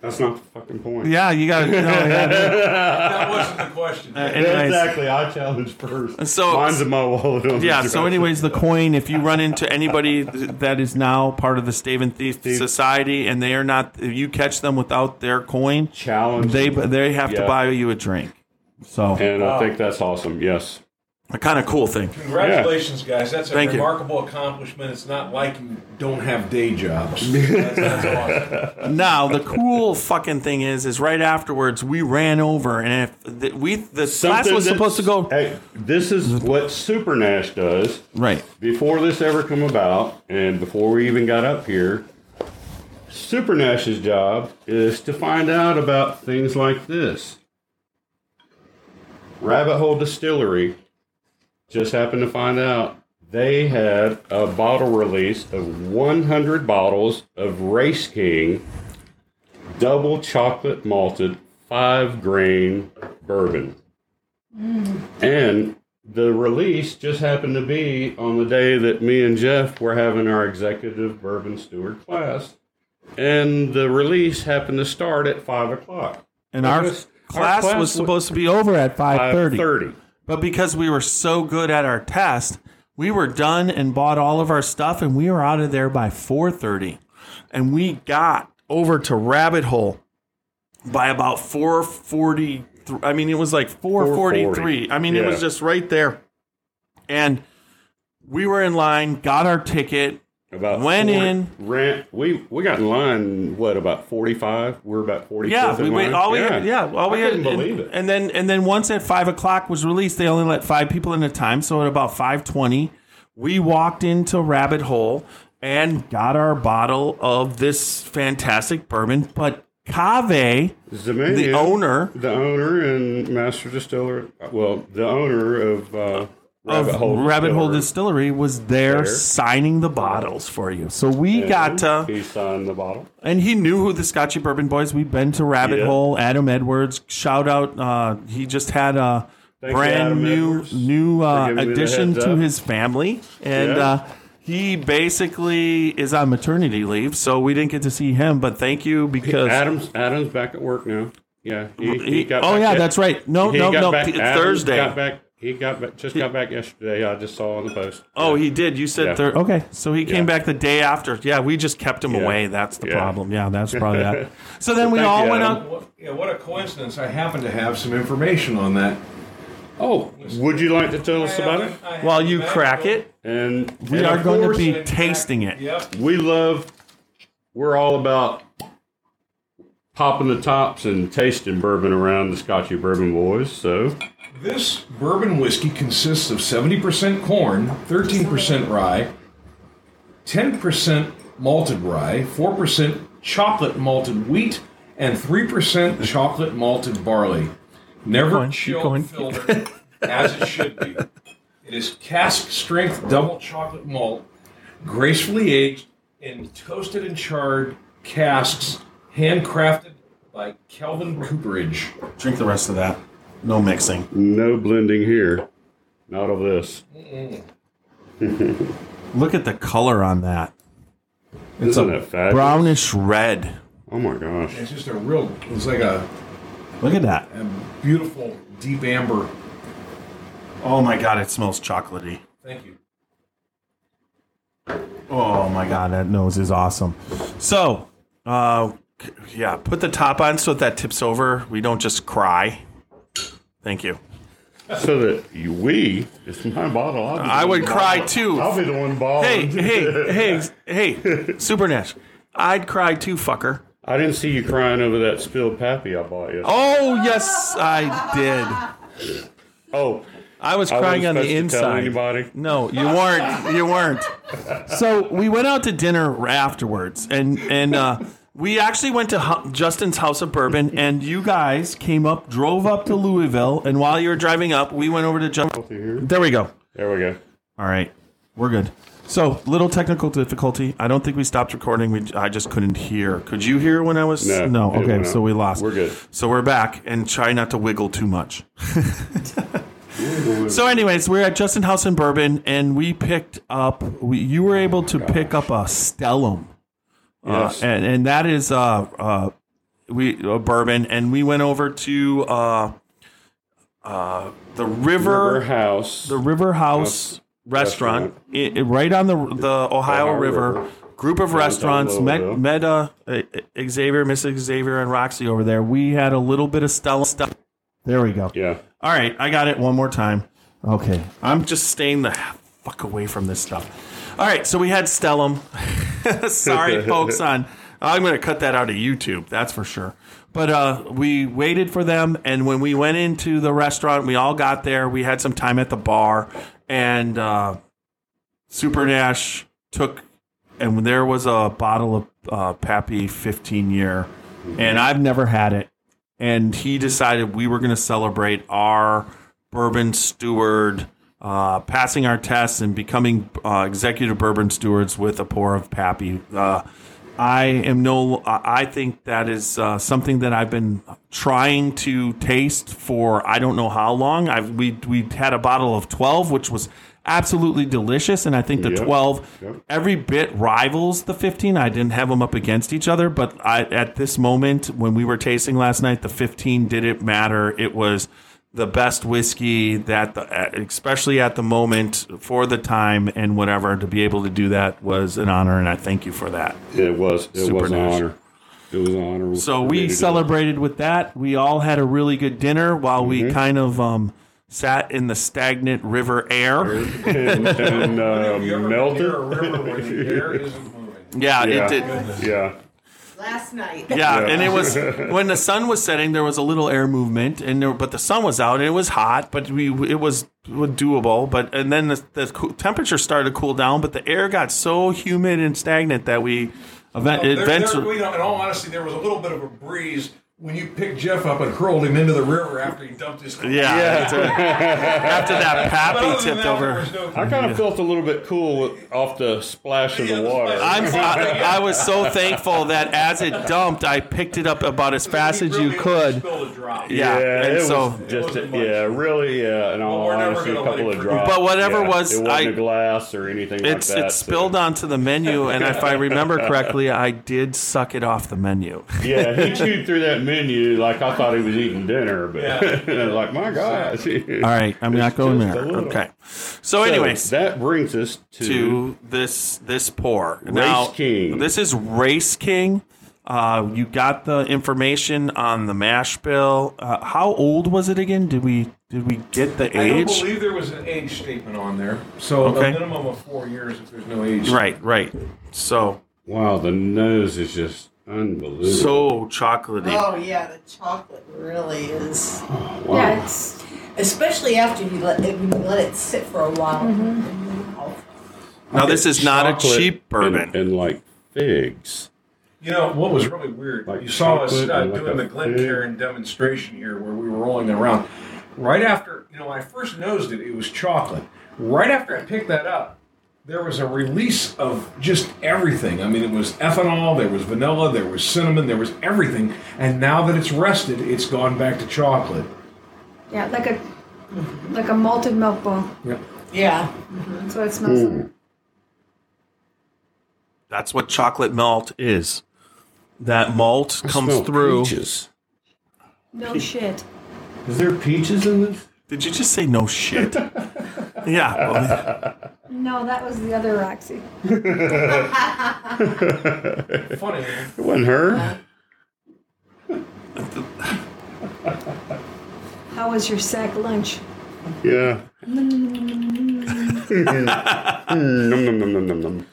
That's not the fucking point. Yeah, you got. No, yeah. <laughs> That wasn't the question. Uh, anyways, exactly. I challenge first. So- mine's in my wallet. on the yeah. So, anyways, the coin. If you run into anybody that is now part of the Stave & Thief Society, and they are not, if you catch them without their coin, challenge. they they have to buy you a drink. So, and I think that's awesome. Yes. A kind of cool thing. Congratulations, guys. That's a Thank you. remarkable accomplishment. It's not like you don't have day jobs. <laughs> That's, that's awesome. Now the cool fucking thing is, is right afterwards we ran over, and if the, we the class was supposed to go Hey, this is what Super Nash does. right. Before this ever come about, and before we even got up here, Super Nash's job is to find out about things like this. Rabbit Hole Distillery just happened to find out they had a bottle release of 100 bottles of Raceking double chocolate malted five grain bourbon. Mm. And the release just happened to be on the day that me and Jeff were having our executive bourbon steward class. And the release happened to start at five o'clock. And our Because our class, class was wa- supposed to be over at five Five thirty, thirty. But because we were so good at our test, we were done and bought all of our stuff, and we were out of there by four thirty, and we got over to Rabbit Hole by about four forty. I mean, it was like four forty three. I mean, it was just right there, and we were in line, got our ticket. About Went four- in. ran. We we got in line. What about forty five? We're about forty. Yeah, we wait. All we yeah. had, yeah, all we I had, couldn't and, believe it. And then and then once at five o'clock was released, they only let five people in at a time. So at about five twenty, we walked into Rabbit Hole and got our bottle of this fantastic bourbon. But Kaveh, the owner the owner and master distiller. Well, the owner of uh, Rabbit of Hole. Rabbit Hole Distillery. Distillery was there, There. signing the bottles for you. So we got to He signed the bottle. And he knew who the Scotchy Bourbon Boys. We've been to Rabbit Yeah. Hole. Adam Edwards. Shout out. Uh, he just had a Thank you, brand Adam new Edwards, new uh, giving me the addition heads to up. his family, and Yeah. uh, he basically is on maternity leave, so we didn't get to see him. But thank you because Adam's Adam's back at work now. Yeah, he, he got oh back yeah, yet- that's right. No, he no, got no. back- Adam Thursday. Got back. He got back. Just got back yesterday. I just saw on the post. Oh, he did. You said Yeah. thir- okay. So he came Yeah. back the day after. Yeah, we just kept him Yeah. away. That's the Yeah. problem. Yeah, that's probably that. <laughs> So then we all you, went Adam. out. What, yeah, what a coincidence. I happen to have some information on that. Oh, would you like to tell us about it? a- I have While you crack it, And we are going to be tasting it. Yep. We love. We're all about popping the tops and tasting bourbon around the Scotchy Bourbon Boys. So This bourbon whiskey consists of 70% corn, 13% rye, 10% malted rye, 4% chocolate malted wheat, and 3% chocolate malted barley. Never going, keep chill going. filtered as it should be. It is cask strength double chocolate malt, gracefully aged in toasted and charred casks, handcrafted by Kelvin Cooperage. Drink the rest of that. No mixing. no blending here. Not of this. <laughs> Look at the color on that. Isn't it fabulous? Brownish red. Oh my gosh. It's just a real. It's like a, Look at that. a beautiful deep amber. Oh my god, it smells chocolatey. Thank you. Oh my god, that nose is awesome. So, uh, yeah, put the top on so that tips over. We don't just cry. Thank you. So that you, we, it's my bottle. I'll be the I would cry bawling. too. I'll be the one. Hey, hey, <laughs> hey, hey, Super Nash. I'd cry too, fucker. I didn't see you crying over that spilled pappy I bought you. Oh yes, I did. Oh, I was I crying wasn't on the supposed to tell inside. anybody. No, you weren't. You weren't. So we went out to dinner afterwards, and and uh, we actually went to Hu- Justin's House of Bourbon, <laughs> and you guys came up, drove up to Louisville, and while you were driving up, we went over to Justin. There we go. There we go. All right, we're good. So little technical difficulty. I don't think we stopped recording. We I just couldn't hear. Could you hear when I was? No, No. it Okay, went so we lost. We're good. So we're back, and try not to wiggle too much. <laughs> So, anyways, we're at Justin House in Bourbon, and we picked up. We, you were able to pick up a Stellum, Yes. uh, and and that is uh, uh, we a bourbon, and we went over to uh, uh, the River, River House. the River House restaurant, i i- right on the the Ohio, Ohio River. River. Group of restaurants. Met, met uh, uh, Xavier, Mrs. Xavier, and Roxy over there. We had a little bit of Stella stuff. There we go. yeah. All right, I got it one more time. Okay, I'm just staying the fuck away from this stuff. All right, so we had Stellum. <laughs> Sorry, <laughs> folks. On I'm going to cut that out of YouTube. That's for sure. But uh, we waited for them, and when we went into the restaurant, we all got there. We had some time at the bar, and uh, Super Nash took, and there was a bottle of uh, Pappy 15 year, and I've never had it and he decided we were going to celebrate our bourbon steward uh, passing our tests and becoming uh, executive bourbon stewards with a pour of Pappy. Uh, I am no. I think that is uh, something that I've been trying to taste for I don't know how long. I've we we had a bottle of twelve, which was absolutely delicious, and I think the Yep. twelve Yep. every bit rivals the 15 i didn't have them up against each other but I, at this moment when we were tasting last night the 15 didn't matter it was the best whiskey that the, especially at the moment for the time and whatever to be able to do that was an honor and i thank you for that It was. It Super was an nice. honor. It was an honor. so we to do it. celebrated with that we all had a really good dinner while we kind of um, sat in the stagnant river air and, and <laughs> uh, Have you ever been melted. near a river where the air isn't moving? yeah, Yeah. it did Yeah. Last night. Yeah, Yeah. and it was <laughs> when the sun was setting. There was a little air movement, and there, but the sun was out, and it was hot, but we it was doable. But and then the, the temperature started to cool down, but the air got so humid and stagnant that we event, There- there- eventually. you know, in all honesty, there was a little bit of a breeze when you picked Jeff up and hurled him into the river after he dumped his. yeah, after, after that pappy tipped that, over. no- I kind of felt a little bit cool with, off the splash of Yeah, the the water. I'm, I, I was so thankful that as it dumped, I picked it up about as fast as you could. spilled a drop. Yeah, and it so- was just a, It wasn't yeah, really, yeah. In all we're honesty, a couple of drops. But whatever Yeah, was- it wasn't I- a glass or anything It's like that. it spilled onto the menu, and if I remember correctly, I did suck it off the menu. Yeah, he chewed through that menu like I thought he was eating dinner, but Yeah. <laughs> like my gosh. All <laughs> right, I'm not going there. Okay. So, anyways, that brings us to, to this this pour. now, King. This is Raceking. Uh, you got the information on the mash bill. Uh, how old was it again? Did we did we get the age? I don't believe there was an age statement on there. So Okay. a minimum of four years if there's no age. Right, right. So wow, the nose is just unbelievable. so chocolatey. Oh yeah, the chocolate really is. wow. Yeah, it's Especially after you let it, you let it sit for a while. Oh, now this is not a cheap bourbon. and, and like figs. You know what was really weird? Like you saw us uh, like doing a the Glencairn demonstration here, where we were rolling it around. Right after, you know, when I first nosed it, it was chocolate. Right after I picked that up, there was a release of just everything. I mean, it was ethanol, there was vanilla, there was cinnamon, there was everything. And now that it's rested, it's gone back to chocolate. yeah, like a like a malted milk bone. Yep. yeah. Mm-hmm. That's what it smells like. Hmm. That's what chocolate malt is. that malt I comes smell through. Peaches. No shit. Is there peaches in this? Did you just say no shit? <laughs> yeah. well, No, that was the other Roxy. <laughs> Funny. It wasn't her. How was your sack lunch? Yeah. Nom, nom, nom, nom, nom, nom.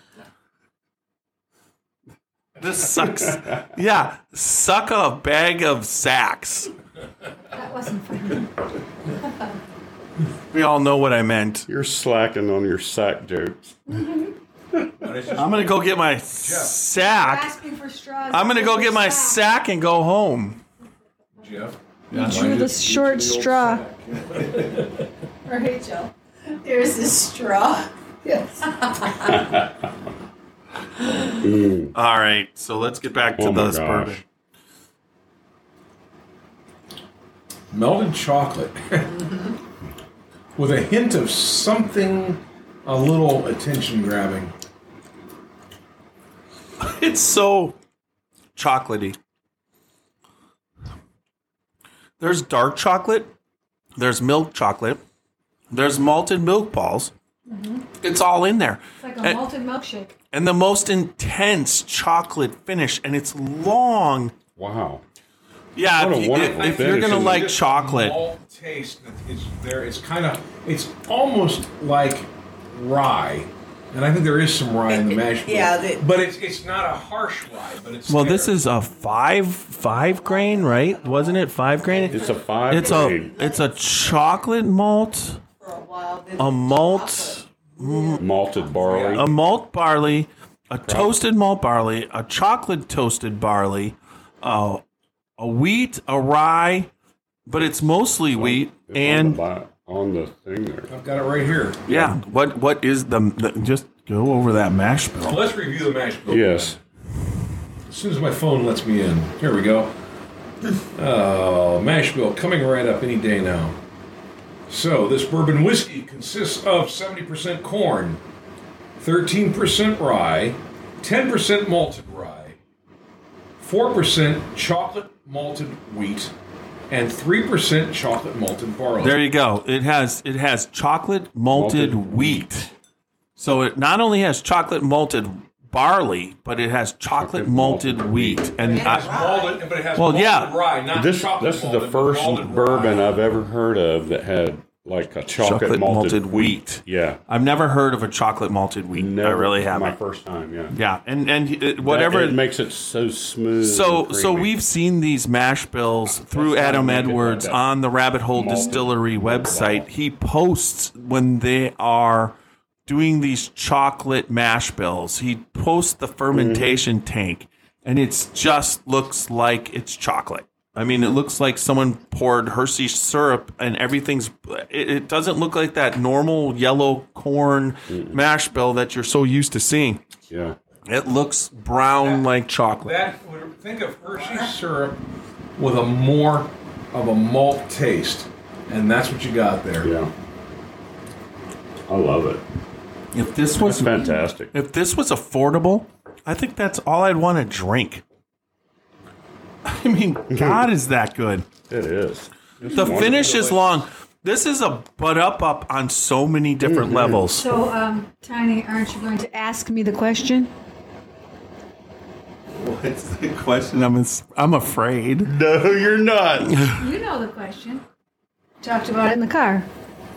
this sucks. Yeah. Suck a bag of sacks. That wasn't funny. <laughs> We all know what I meant. You're slacking on your sack jokes. But it's just I'm gonna go get my sack. Asking for straws. I'm gonna go get my sack and go home. Jeff. You drew the short straw. Rachel, <laughs> there's this straw. <laughs> Yes. Mm. All right, so let's get back to Oh my this gosh. bourbon. melted chocolate mm-hmm. With a hint of something a little attention grabbing. <laughs> It's so chocolatey. There's dark chocolate. There's milk chocolate. There's malted milk balls. Mm-hmm. It's all in there. It's like a And- malted milkshake. and the most intense chocolate finish, and it's long. Wow. Yeah, What a if, you, if you're gonna like chocolate, malt taste that is there. It's kind of it's almost like rye, and I think there is some rye in the mash. bill. Yeah, the- but it's it's not a harsh rye, but it's well, there. this is a five five grain, right? Wasn't it five grain? It's a five. It's a it's a chocolate malt, For a while. a malt, malted barley. a malt barley, a toasted malt barley, a chocolate toasted barley, uh, a wheat, a rye, but it's mostly wheat It's and on the, on the thing there. I've got it right here. yeah. What what is the, the just go over that mash bill? Let's review the mash bill. Yes. As soon as my phone lets me in, here we go. Oh, mash bill coming right up any day now. So, this bourbon whiskey consists of 70% corn, 13% rye, 10% malted rye, 4% chocolate malted wheat, and 3% chocolate malted barley. There you go. It has it has chocolate malted, Malted wheat. So it not only has chocolate malted barley, but it has chocolate, Chocolate malted, malted wheat. And It has I, malted, but it has Well, malted yeah. rye, not This chocolate this is malted, the first bourbon rye. I've ever heard of that had like a chocolate, chocolate malted, malted wheat. Yeah. I've never heard of a chocolate malted wheat. No, I really haven't. My first time. Yeah. Yeah, and and uh, whatever. That- it makes it so smooth. so so we've seen these mash bills through That's Adam it like Edwards on the Rabbit Hole Malted. Distillery website. He posts when they are doing these chocolate mash bills. He posts the fermentation Mm-hmm. tank, and it's just looks like it's chocolate. I mean, it looks like someone poured Hershey syrup and everything's. It, it doesn't look like that normal yellow corn mash bill that you're so used to seeing. Yeah. It looks brown like chocolate. That would think of Hershey syrup with a more of a malt taste, and that's what you got there. Yeah. I love it. If this was It's fantastic. if this was affordable, I think that's all I'd want to drink. <laughs> I mean, God is that good. It is. It's The finish is long. This is a butt up up on so many different Mm-hmm. levels. So, um, Tiny, aren't you going to ask me the question? What's the question? I'm I'm afraid. <laughs> No, you're not. <laughs> You know the question. Talked about it in the car.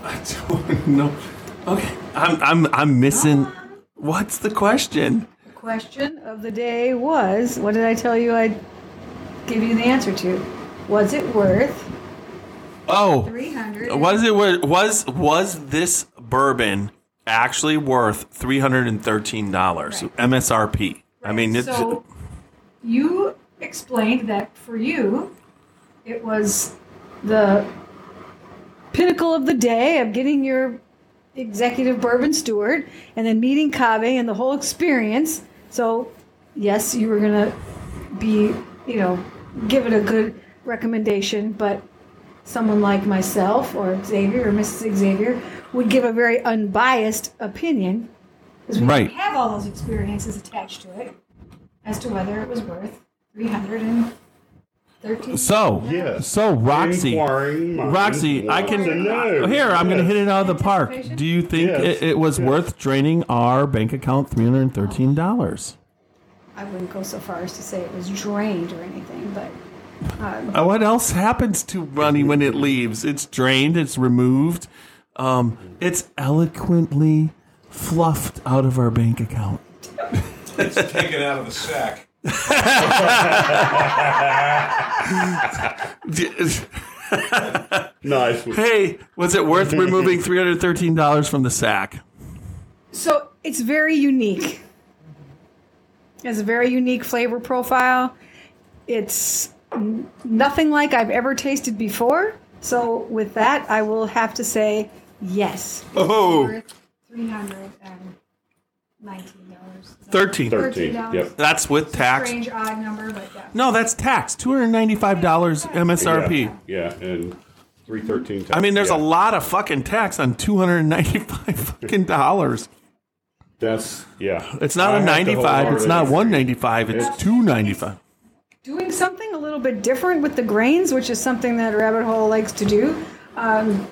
I don't know. Okay, I'm I'm I'm missing. What's the question? The question of the day was what did I tell you I'd give you the answer to? Was it worth Oh, 300 was it wor- was was this bourbon actually worth three hundred and thirteen dollars Right. MSRP? I mean, it's, so you explained that for you, it was the pinnacle of the day of getting your executive bourbon steward and then meeting Kaveh and the whole experience. So, yes, you were going to be, you know, give it a good recommendation, but someone like myself or Xavier or Mrs. Xavier would give a very unbiased opinion because we right. have all those experiences attached to it as to whether it was worth 313 so so roxy roxy i can uh, here i'm yes. gonna hit it out of the park do you think yes. it, it, was yes. worth draining our bank account $313 I wouldn't go so far as to say it was drained or anything, but Uh, What else happens to money when it leaves? It's drained. It's removed. Um, it's eloquently fluffed out of our bank account. It's taken out of the sack. <laughs> Nice. hey, was it worth removing three hundred thirteen dollars from the sack? So it's very unique. It has a very unique flavor profile. It's nothing like I've ever tasted before. So with that, I will have to say yes. Oh, Three hundred and nineteen dollars. 13. Thirteen. Yep. That's with tax. Strange odd number, but yeah. No, that's tax. Two hundred ninety-five dollars MSRP. Yeah, and three thirteen. I mean, there's yeah. a lot of fucking tax on two hundred ninety-five <laughs> fucking dollars. That's yeah. It's not I a have to ninety-five. It's not wholeheartedly one It's two ninety-five. doing something a little bit different with the grains, which is something that Rabbit Hole likes to do. Um,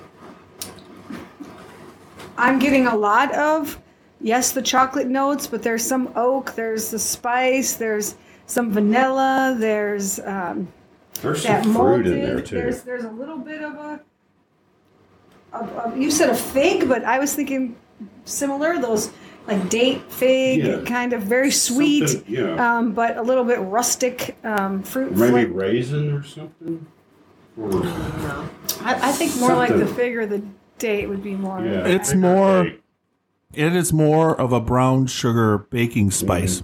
I'm getting a lot of, yes, the chocolate notes, but there's some oak, there's the spice, there's some vanilla, there's um, There's that some fruit malted. in there too. There's there's a little bit of a, of, of- you said a fig, but I was thinking similar. Those like date fig, Yeah. kind of very sweet, Something, yeah. um, but a little bit rustic um, fruit. Maybe fla- raisin or something. Or, I, I think more like the something. fig or the date would be more. yeah, It's figure more- It is more of a brown sugar baking spice.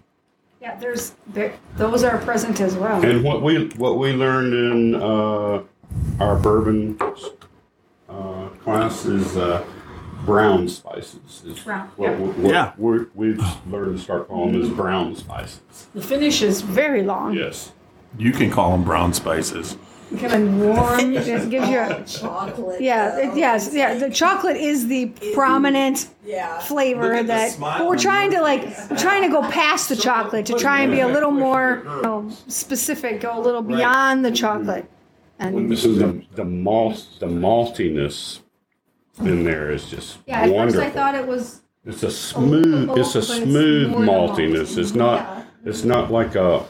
Yeah, there's there, those are present as well. And what we what we learned in uh, our bourbon uh, class is uh, brown spices. Is Brown, What, yeah. what Yeah. we're, we've learned to start calling them as brown spices. The finish is very long. Yes. You can call them brown spices. Kind of warm. <laughs> It gives you a, Chocolate. yeah, it, yes, yeah. The chocolate is the prominent Yeah. flavor that but we're trying to like we're trying to go past the chocolate to try and be a little more you know, specific, go a little beyond the chocolate. Mm-hmm. And This is the the malt the maltiness in there is just yeah, at wonderful. first I thought it was It's a smooth. It's a but it's smooth maltiness. It's not. Yeah. It's not like a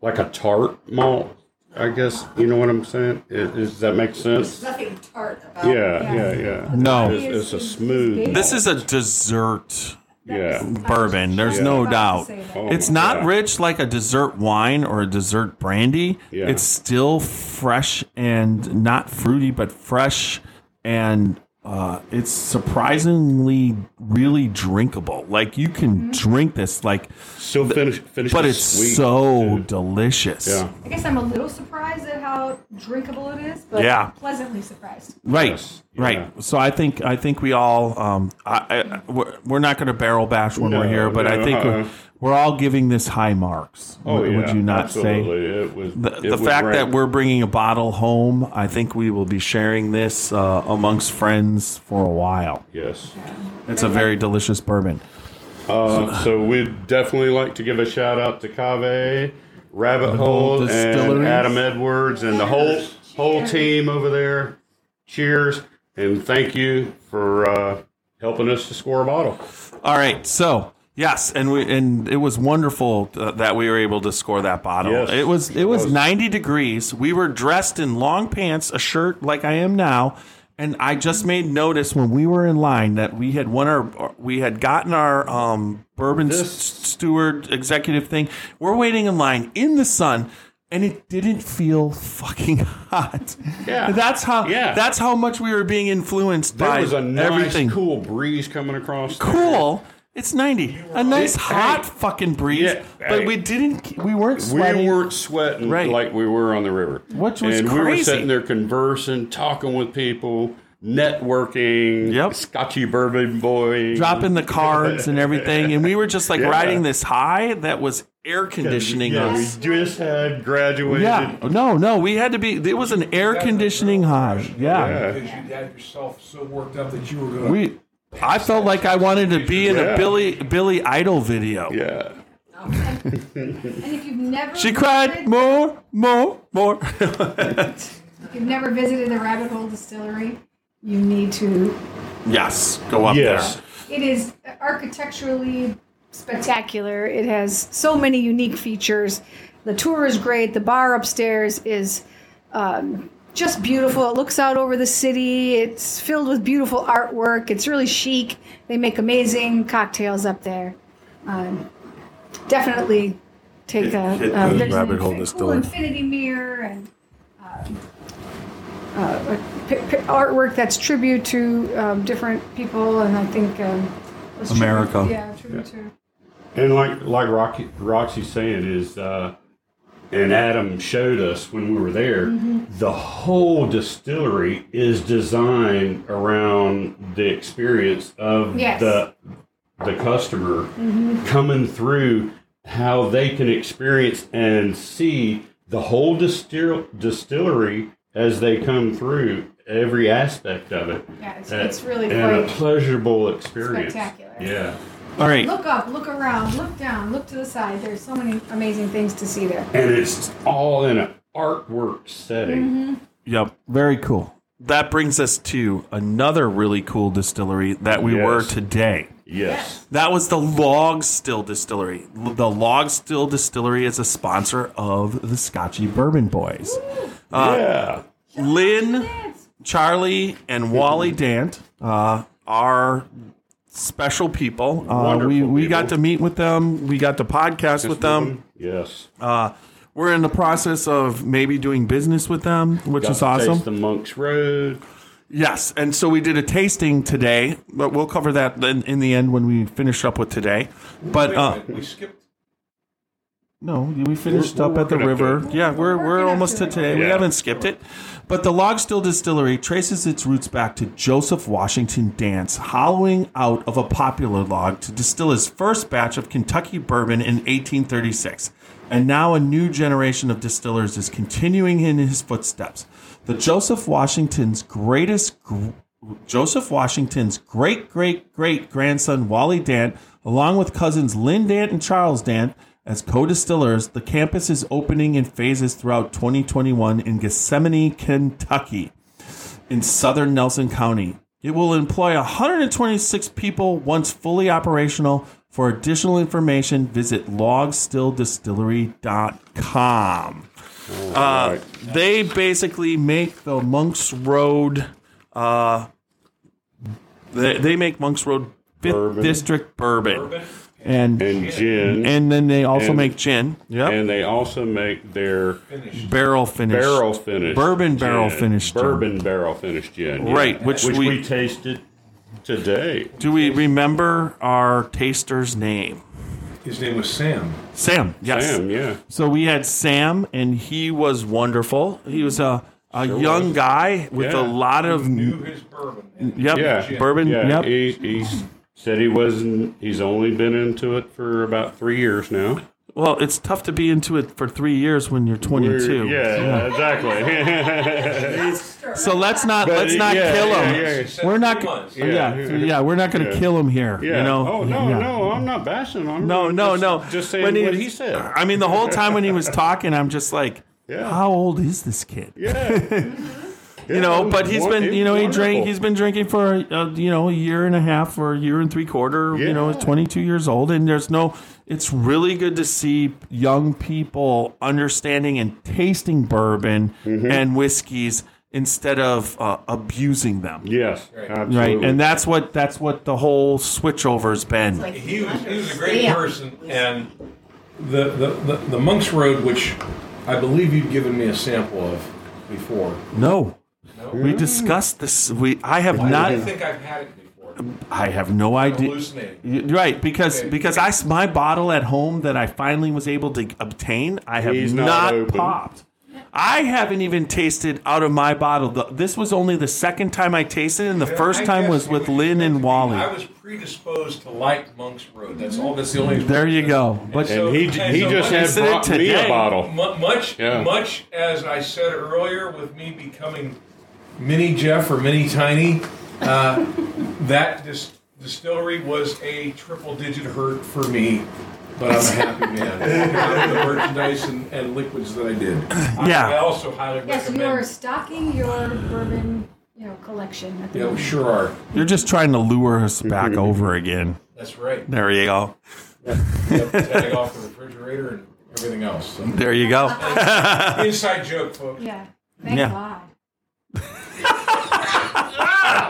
like a tart malt. I guess you know what I'm saying. Is, does that make sense? Nothing tart about Yeah, yeah, yeah. No. it's, it's a smooth. This is a dessert Yeah, bourbon. There's Yeah. no doubt. Oh It's not God. rich like a dessert wine or a dessert brandy. Yeah. It's still fresh and not fruity, but fresh and uh, it's surprisingly really drinkable. Like you can drink this, like, so finish. Finish. but it's sweet, so too. delicious. Yeah. I guess I'm a little surprised at how drinkable it is, but Yeah. pleasantly surprised. Right, Yes. right. So I think I think we all um, I, I, we're, we're not going to barrel bash when we're here, but I think uh-uh. We're, all giving this high marks. Oh would, yeah. would you not say? absolutely. It was The, it the fact that we're bringing a bottle home, I think we will be sharing this uh, amongst friends for a while. yes. It's a very delicious bourbon. Uh, so we'd definitely like to give a shout out to Kaveh, Rabbit Hole, and Adam Edwards, and the whole whole team over there. Cheers and thank you for uh, helping us to score a bottle. All right, so yes, and we and it was wonderful uh, that we were able to score that bottle. Yes, it was it was was. 90 degrees. We were dressed in long pants, a shirt like I am now, and I just made notice when we were in line that we had won our we had gotten our um, bourbon s- steward executive thing. We're waiting in line in the sun. And it didn't feel fucking hot. Yeah. that's how. Yeah. that's how much we were being influenced by There by was a nice, everything cool breeze coming across. there. Cool. It's 90. A nice It- hot hey. fucking breeze. Yeah, but hey. we didn't we weren't We sweating. weren't sweating Right. like we were on the river. Which was and we were crazy. sitting there conversing, talking with people, networking. Yep. Scotchy bourbon boy. dropping the cards and everything and we were just like <laughs> Yeah. riding this high that was air conditioning yeah, us. We just had graduated. Yeah. No, no, we had to be it was an air conditioning high. Yeah. Yeah. Because you had yourself so worked up that you were going to. We I felt like I wanted to be in a Yeah. Billy Billy Idol video. Yeah. And And if you've never She cried visited- more, more, more. if you've never visited the Rabbit Hole Distillery, you need to. yes, go up Yes. there. It is architecturally spectacular. It has so many unique features. The tour is great. The bar upstairs is um, just beautiful. It looks out over the city. It's filled with beautiful artwork. It's really chic. They make amazing cocktails up there. Um, definitely take a, hit uh, the there's an Rabbit Hole infin- Distillery. cool infinity mirror and um, uh, p- p- artwork that's tribute to um, different people, and I think um, was tribute- America. yeah, tribute to. And like like Rocky, Roxy's saying is, uh, and Adam showed us when we were there, the whole distillery is designed around the experience of Yes. the the customer coming through, how they can experience and see the whole distill, distillery as they come through every aspect of it. Yeah, it's, Uh, it's really and a pleasurable experience. spectacular. Yeah. All right. Look up, look around, look down, look to the side. There's so many amazing things to see there. and it's all in an artwork setting. Yep, very cool. That brings us to another really cool distillery that we Yes. were today. Yes. That was the Log Still Distillery. The Log Still Distillery is a sponsor of the Scotchy Bourbon Boys. yeah. Lynn, Charlie, and Wally Dant uh, are special people. Uh, we we people. got to meet with them. We got to podcast with them. Yes. Uh, we're in the process of maybe doing business with them, which Got is to awesome. taste the Monk's Road. Yes, and so we did a tasting today, but we'll cover that then in the end when we finish up with today. But uh, we skipped. No, we finished We're- up we're at the working up to river. it. Yeah, we're We're we're almost to to it. today. We haven't skipped it. But the Log Still Distillery traces its roots back to Joseph Washington Dant's hollowing out of a popular log to distill his first batch of Kentucky bourbon in 1836. And now a new generation of distillers is continuing in his footsteps. The Joseph Washington's greatest gr- Joseph Washington's great great great grandson Wally Dant, along with cousins Lynn Dant and Charles Dant, as co distillers, the campus is opening in phases throughout 2021 in Gethsemane, Kentucky, in southern Nelson County. It will employ 126 people once fully operational. For additional information, visit logstilldistillery.com. Uh, right. They basically make the Monks Road. Uh, they, they make Monks Road Fifth Bourbon. District bourbon, Bourbon. And And gin. and then they also And- make gin. Yep, and they also make their Finished. barrel finish. barrel finished Bourbon barrel gin. finished gin. bourbon barrel finished gin yeah. Right, which which we- we, tasted today Do we remember our taster's name? His name was Sam. Sam. Yes. Sam, yeah So we had Sam, and he was wonderful. He was a a young was. guy with Yeah. a lot of Knew his bourbon. Yep yeah bourbon. yeah Yep. he, he said he wasn't he's only been into it for about three years now Well, it's tough to be into it for three years when you're 22. yeah, exactly <laughs> <laughs> So let's not But, let's not yeah, kill him. yeah. He said We're not. three go- Yeah, yeah, we're not going to Yeah. kill him here. yeah You know. oh no Yeah. no i'm not bashing on him No, I'm no, just, no. just saying When what he said I mean, the whole time when he was <laughs> talking, I'm just like, Yeah. how old is this kid? yeah You know, but he's been, you know, he drank, he's been drinking for, uh, you know, a year and a half or a year and three quarter. You know, Yeah. 22 years old, and there's no. It's really good to see young people understanding and tasting bourbon Mm-hmm. and whiskeys instead of uh, abusing them. yes Right. absolutely Right, and that's what that's what the whole switchover's been. Like He was, he was a great Yeah. person, and the, the, the, the Monk's Road, which I believe you've given me a sample of before. No, No? We discussed this. We I have Why not. do I think I've had it before? I have no idea. Hallucinating. Y- Right, because Okay. because I s- my bottle at home that I finally was able to obtain, I have He's not, not open. popped. I haven't even tasted out of my bottle. The, this was only the second time I tasted, it, and the first I time guess was it with Lynn meant to and be- Wally. I was predisposed to like Monk's Road. That's all. That's the only. There you go. But So- and he, and he so just what had is it brought me today? a bottle Mu- much, Yeah. much as I said earlier, with me becoming mini Jeff or mini Tiny, uh, that dis- distillery was a triple digit hurt for me but I'm a happy man. The merchandise and, and liquids that I did. I- Yeah. I also highly Yes, you are stocking your bourbon, you know, collection. At the Yeah, we moment. sure are. You're just trying to lure us back over again. That's right. There you go. Yep, tag off the refrigerator and everything else. So. There you go. Inside joke, folks. Yeah. Thank Yeah. God.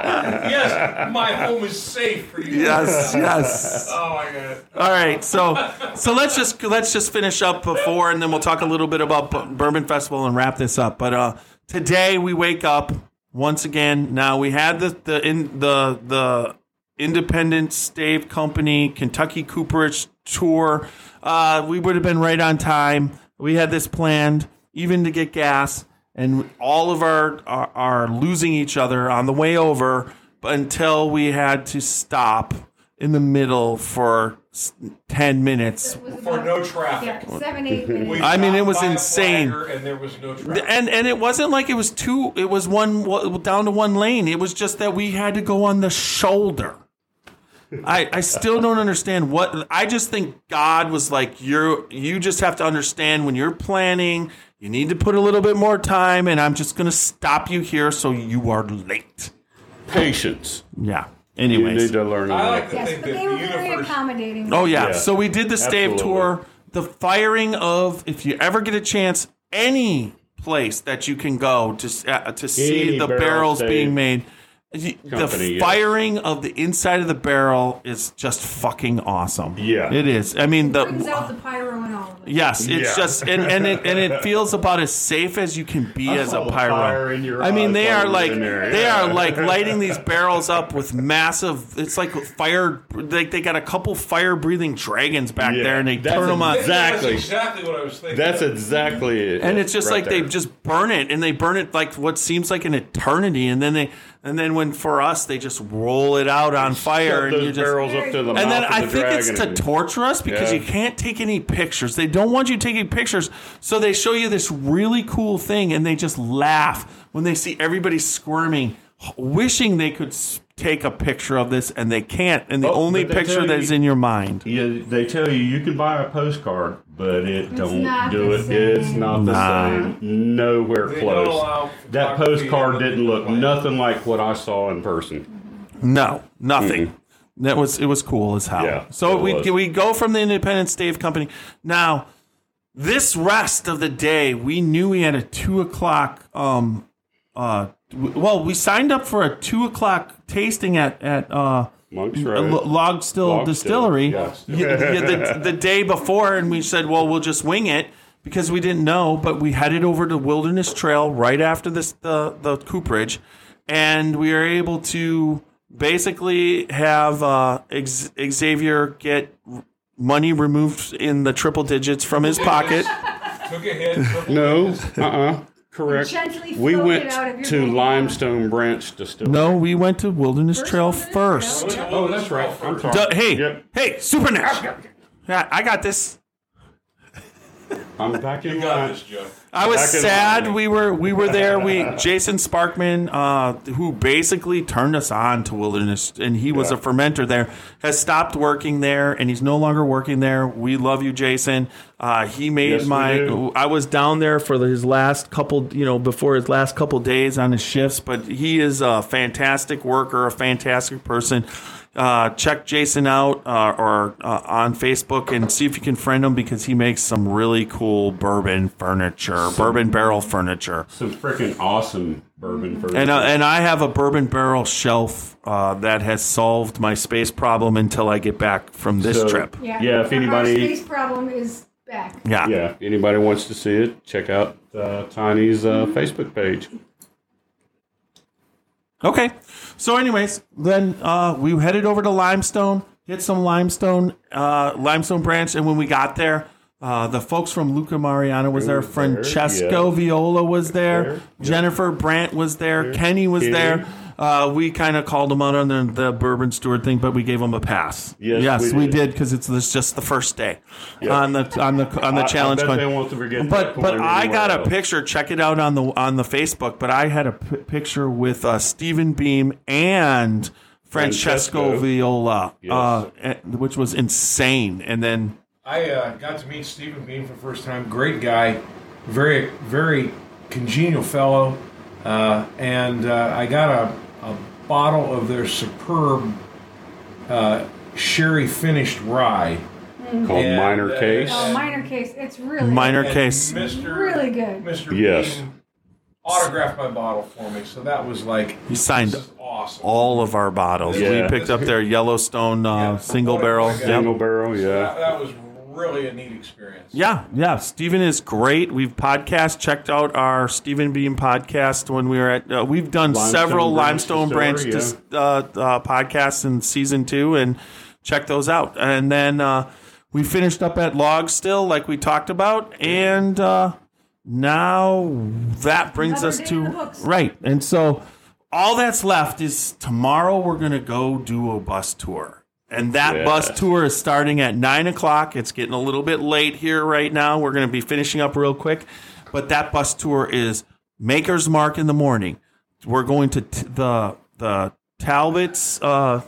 Yes, my home is safe for you. yes, yes. Oh my god. All right, so so let's just let's just finish up before, and then we'll talk a little bit about Bourbon Festival and wrap this up. But uh, today we wake up once again. Now we had the the in the the Independent Stave Company Kentucky Cooperage tour. Uh, we would have been right on time. We had this planned, even to get gas, and all of our are, are losing each other on the way over. But until we had to stop in the middle for s- ten minutes, For no traffic. Yeah, seven, eight minutes. I mean, it stopped was by a insane. flagger And there was no traffic. and and it wasn't like it was two. It was one wa- down to one lane. It was just that we had to go on the shoulder. I, I still don't understand what I just think God was like you're you just have to understand when you're planning you need to put a little bit more time and I'm just going to stop you here so you are late. Patience. Yeah. You need to learn. I like to Yes, think but that they the were very universe. accommodating. Oh yeah. Yeah. So we did the stave Absolutely. tour. The firing of if you ever get a chance, any place that you can go to s- uh, to see Any the barrel barrels stave being made. Y- company, the yes. firing of the inside of the barrel is just fucking awesome. Yeah. it is. I mean, brings the out the pyro and all of it. yes, it's Yeah. just and, and it and it feels about as safe as you can be as a saw pyro. fire in your I mean, they are like there, they yeah. are like lighting these <laughs> barrels up with massive. It's like fire. Like they got a couple fire breathing dragons back Yeah. there, and they That's turn them on. exactly- That's exactly what I was thinking. That's exactly it. and it's just right like they just burn it and they burn it like what seems like an eternity and then they and then when for us they just roll it out on fire and those you just barrels up to the and then I think it's to torture us because Yeah. you can't take any pictures. They don't want you taking pictures, so they show you this really cool thing, and they just laugh when they see everybody squirming, wishing they could s- take a picture of this, and they can't. And the Oh, only picture that's in your mind. Yeah, they tell you you can buy a postcard, but it don't do it. same. It's not the Nah. same. Nowhere They close. That postcard didn't look plane. nothing like what I saw in person. No, nothing. That was it was cool as hell. Yeah, so we was. we go from the Independent Stave Company now. This rest of the day, we knew we had a two o'clock. Um, uh, w- well, we signed up for a two o'clock tasting at at uh, Monk's L- Log Still Log Distillery Still, yes. <laughs> Yeah, yeah, the, the day before, and we said, well, we'll just wing it because we didn't know. But we headed over to Wilderness Trail right after this the the cooperage, and we were able to basically have uh, Ex- Xavier get money removed in the triple digits from his pocket. <laughs> Took a hit. triple No, digits. uh, uh correct. Gently We float went out of your to bank Limestone Branch Distillery. No, we went to Wilderness First Trail Wilderness first. Oh, that's right. I'm sorry. Duh, hey, Yep. hey, Super Nick. Yeah, I got this. I'm back in You got line. this, Joe. I was Back sad we were we were there. We Jason Sparkman, uh, who basically turned us on to Wilderness, and he was Yeah. a fermenter there, has stopped working there, and he's no longer working there. We love you, Jason. Uh, he made Yes, my. I was down there for his last couple, you know, before his last couple days on his shifts, but he is a fantastic worker, a fantastic person. Uh, check Jason out uh, or uh, on Facebook and see if you can friend him because he makes some really cool bourbon furniture, bourbon barrel furniture. Some freaking awesome bourbon furniture. And uh, and I have a bourbon barrel shelf uh, that has solved my space problem until I get back from this So- trip. Yeah, Yeah, if our anybody- space problem is back. Yeah. Yeah, if anybody wants to see it, check out uh, Tiny's uh, Facebook page. Okay. So, anyways, then uh, we headed over to Limestone, hit some Limestone, uh, Limestone branch, and when we got there, uh, the folks from Luca Mariano was there, there, Francesco yeah. Viola was there, there. Jennifer Brandt was there, Kenny was Kenny. there. Uh, we kind of called them out on the, the bourbon steward thing, but we gave them a pass. Yes, we we did. did because it's this just the first day on the on the on the I- challenge. I bet they won't forget But that but I got a else. picture. Check it out on the on the Facebook. But I had a p- picture with uh, Stephen Beam and Francesco, Francesco. Viola, Yes. uh, which was insane. And then I uh, got to meet Stephen Beam for the first time. Great guy, very very congenial fellow, uh, and uh, I got a, a bottle of their superb uh, sherry finished rye. Called And, Minor uh, Case. Oh, minor case. It's really Minor And case. Mr. Really good. Mr. Yes. Beam autographed my bottle for me, so that was like He signed awesome. all of our bottles. Yeah. We picked up their Yellowstone uh, Yeah. single What a- barrel. what a guy. Yep. Single barrel, that, yeah. that was really a neat experience. Yeah, yeah. Stephen is great. We've podcast checked out our Stephen Beam podcast when we were at. Uh, we've done Limestone several Branch Limestone Branch Distillery, dis, uh, uh, podcasts in season two, and check those out. And then uh, we finished up at Log Still, like we talked about, and uh, now that brings Another us to in the books. right. And so all that's left is tomorrow. We're gonna go do a bus tour. And that Yeah. bus tour is starting at nine o'clock. It's getting a little bit late here right now. We're going to be finishing up real quick, but that bus tour is Maker's Mark in the morning. We're going to t- the the Talbott's uh,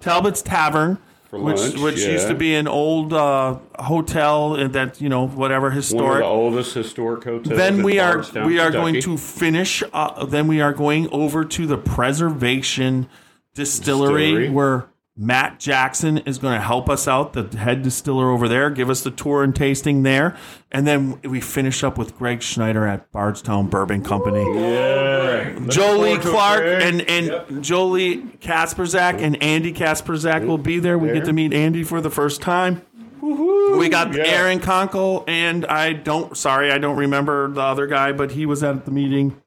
Talbott's Tavern, For which lunch, which used to be an old uh, hotel and that you know whatever historic. the oldest historic hotel. then we are we are going to finish. Uh, then we are going over to the Preservation Distillery, Distillery. where Matt Jackson is going to help us out, the head distiller over there, give us the tour and tasting there, and then we finish up with Greg Schneider at Bardstown Bourbon Company. Yeah. Jolie forward to it, Clark and and Jolie Kasperzak and Andy Kasperzak will be there. We get to meet Andy for the first time. We got Yeah. Aaron Conkle and I don't. Sorry, I don't remember the other guy, but he was at the meeting.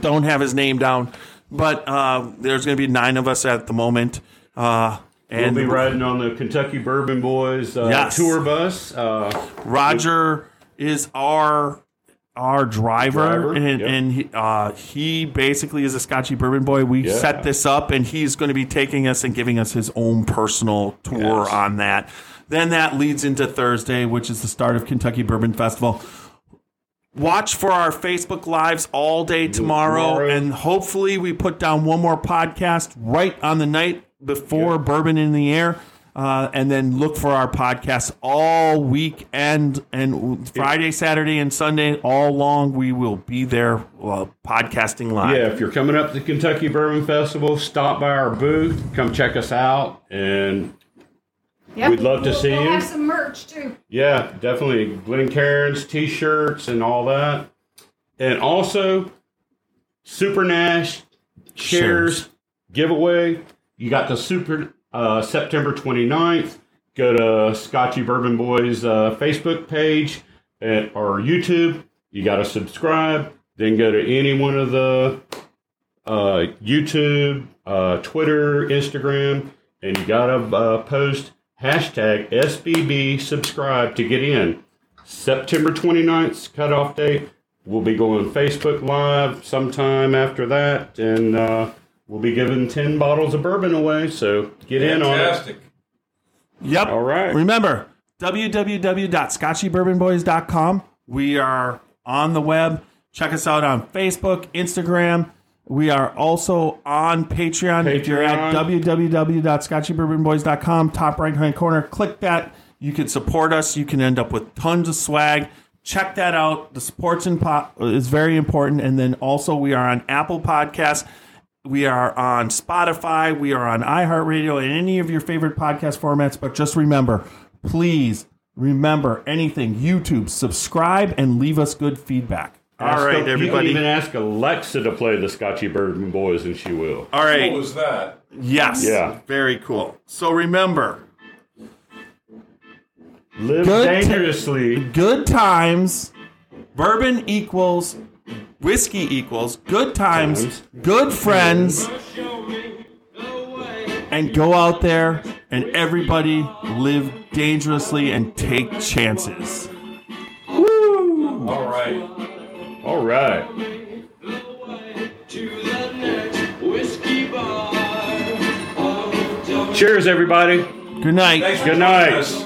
Don't have his name down, but uh, there's going to be nine of us at the moment. Uh, We'll be riding on the Kentucky Bourbon Boys uh, Yes. tour bus. Uh, Roger is our our driver, Driver, and, yep. and he, uh, he basically is a Scotchy bourbon boy. We Yeah. set this up, and he's going to be taking us and giving us his own personal tour Yes. on that. Then that leads into Thursday, which is the start of Kentucky Bourbon Festival. Watch for our Facebook lives all day tomorrow, Tomorrow. and hopefully we put down one more podcast right on the night before Bourbon in the Air. Uh, and then look for our podcast all weekend and Friday, Saturday, and Sunday all long. We will be there uh, podcasting live. yeah, if you're coming up to the Kentucky Bourbon Festival, stop by our booth, come check us out, and Yep. We'd love to We'll- see we'll you. have some merch too. Yeah, definitely. Glencairns t-shirts and all that. And also Super Nash shares Shares. giveaway. You got the Super uh, September 29th. Go to Scotchy Bourbon Boys uh, Facebook page and, or YouTube. You got to subscribe. Then go to any one of the uh, YouTube, uh, Twitter, Instagram, and you got to uh, post hashtag SBB subscribe to get in. September 29th's cutoff date. We'll be going Facebook Live sometime after that, and uh, we'll be giving 10 bottles of bourbon away. So get in on it. Fantastic. Yep. All right. Remember, www.scotchybourbonboys.com. We are on the web. Check us out on Facebook, Instagram. We are also on Patreon. If you're at www.scotchybourbonboys.com, top right hand corner, click that. You can support us. You can end up with tons of swag. Check that out. The support's in pop is very important. And then also, we are on Apple Podcasts. We are on Spotify. We are on iHeartRadio and any of your favorite podcast formats. But just remember, please remember anything YouTube, subscribe and leave us good feedback. All Ask right, a- You can everybody. even ask Alexa to play the Scotchy Bourbon Boys, and she will. All right. What was that? Yes. Yeah. Very cool. So remember, Live Good dangerously. good times, bourbon equals whiskey equals good times, Times. good friends, and go out there and everybody live dangerously and take chances. All right. All right. to the next whiskey bar. Don't Cheers, everybody. Good night. Thanks Good night. us.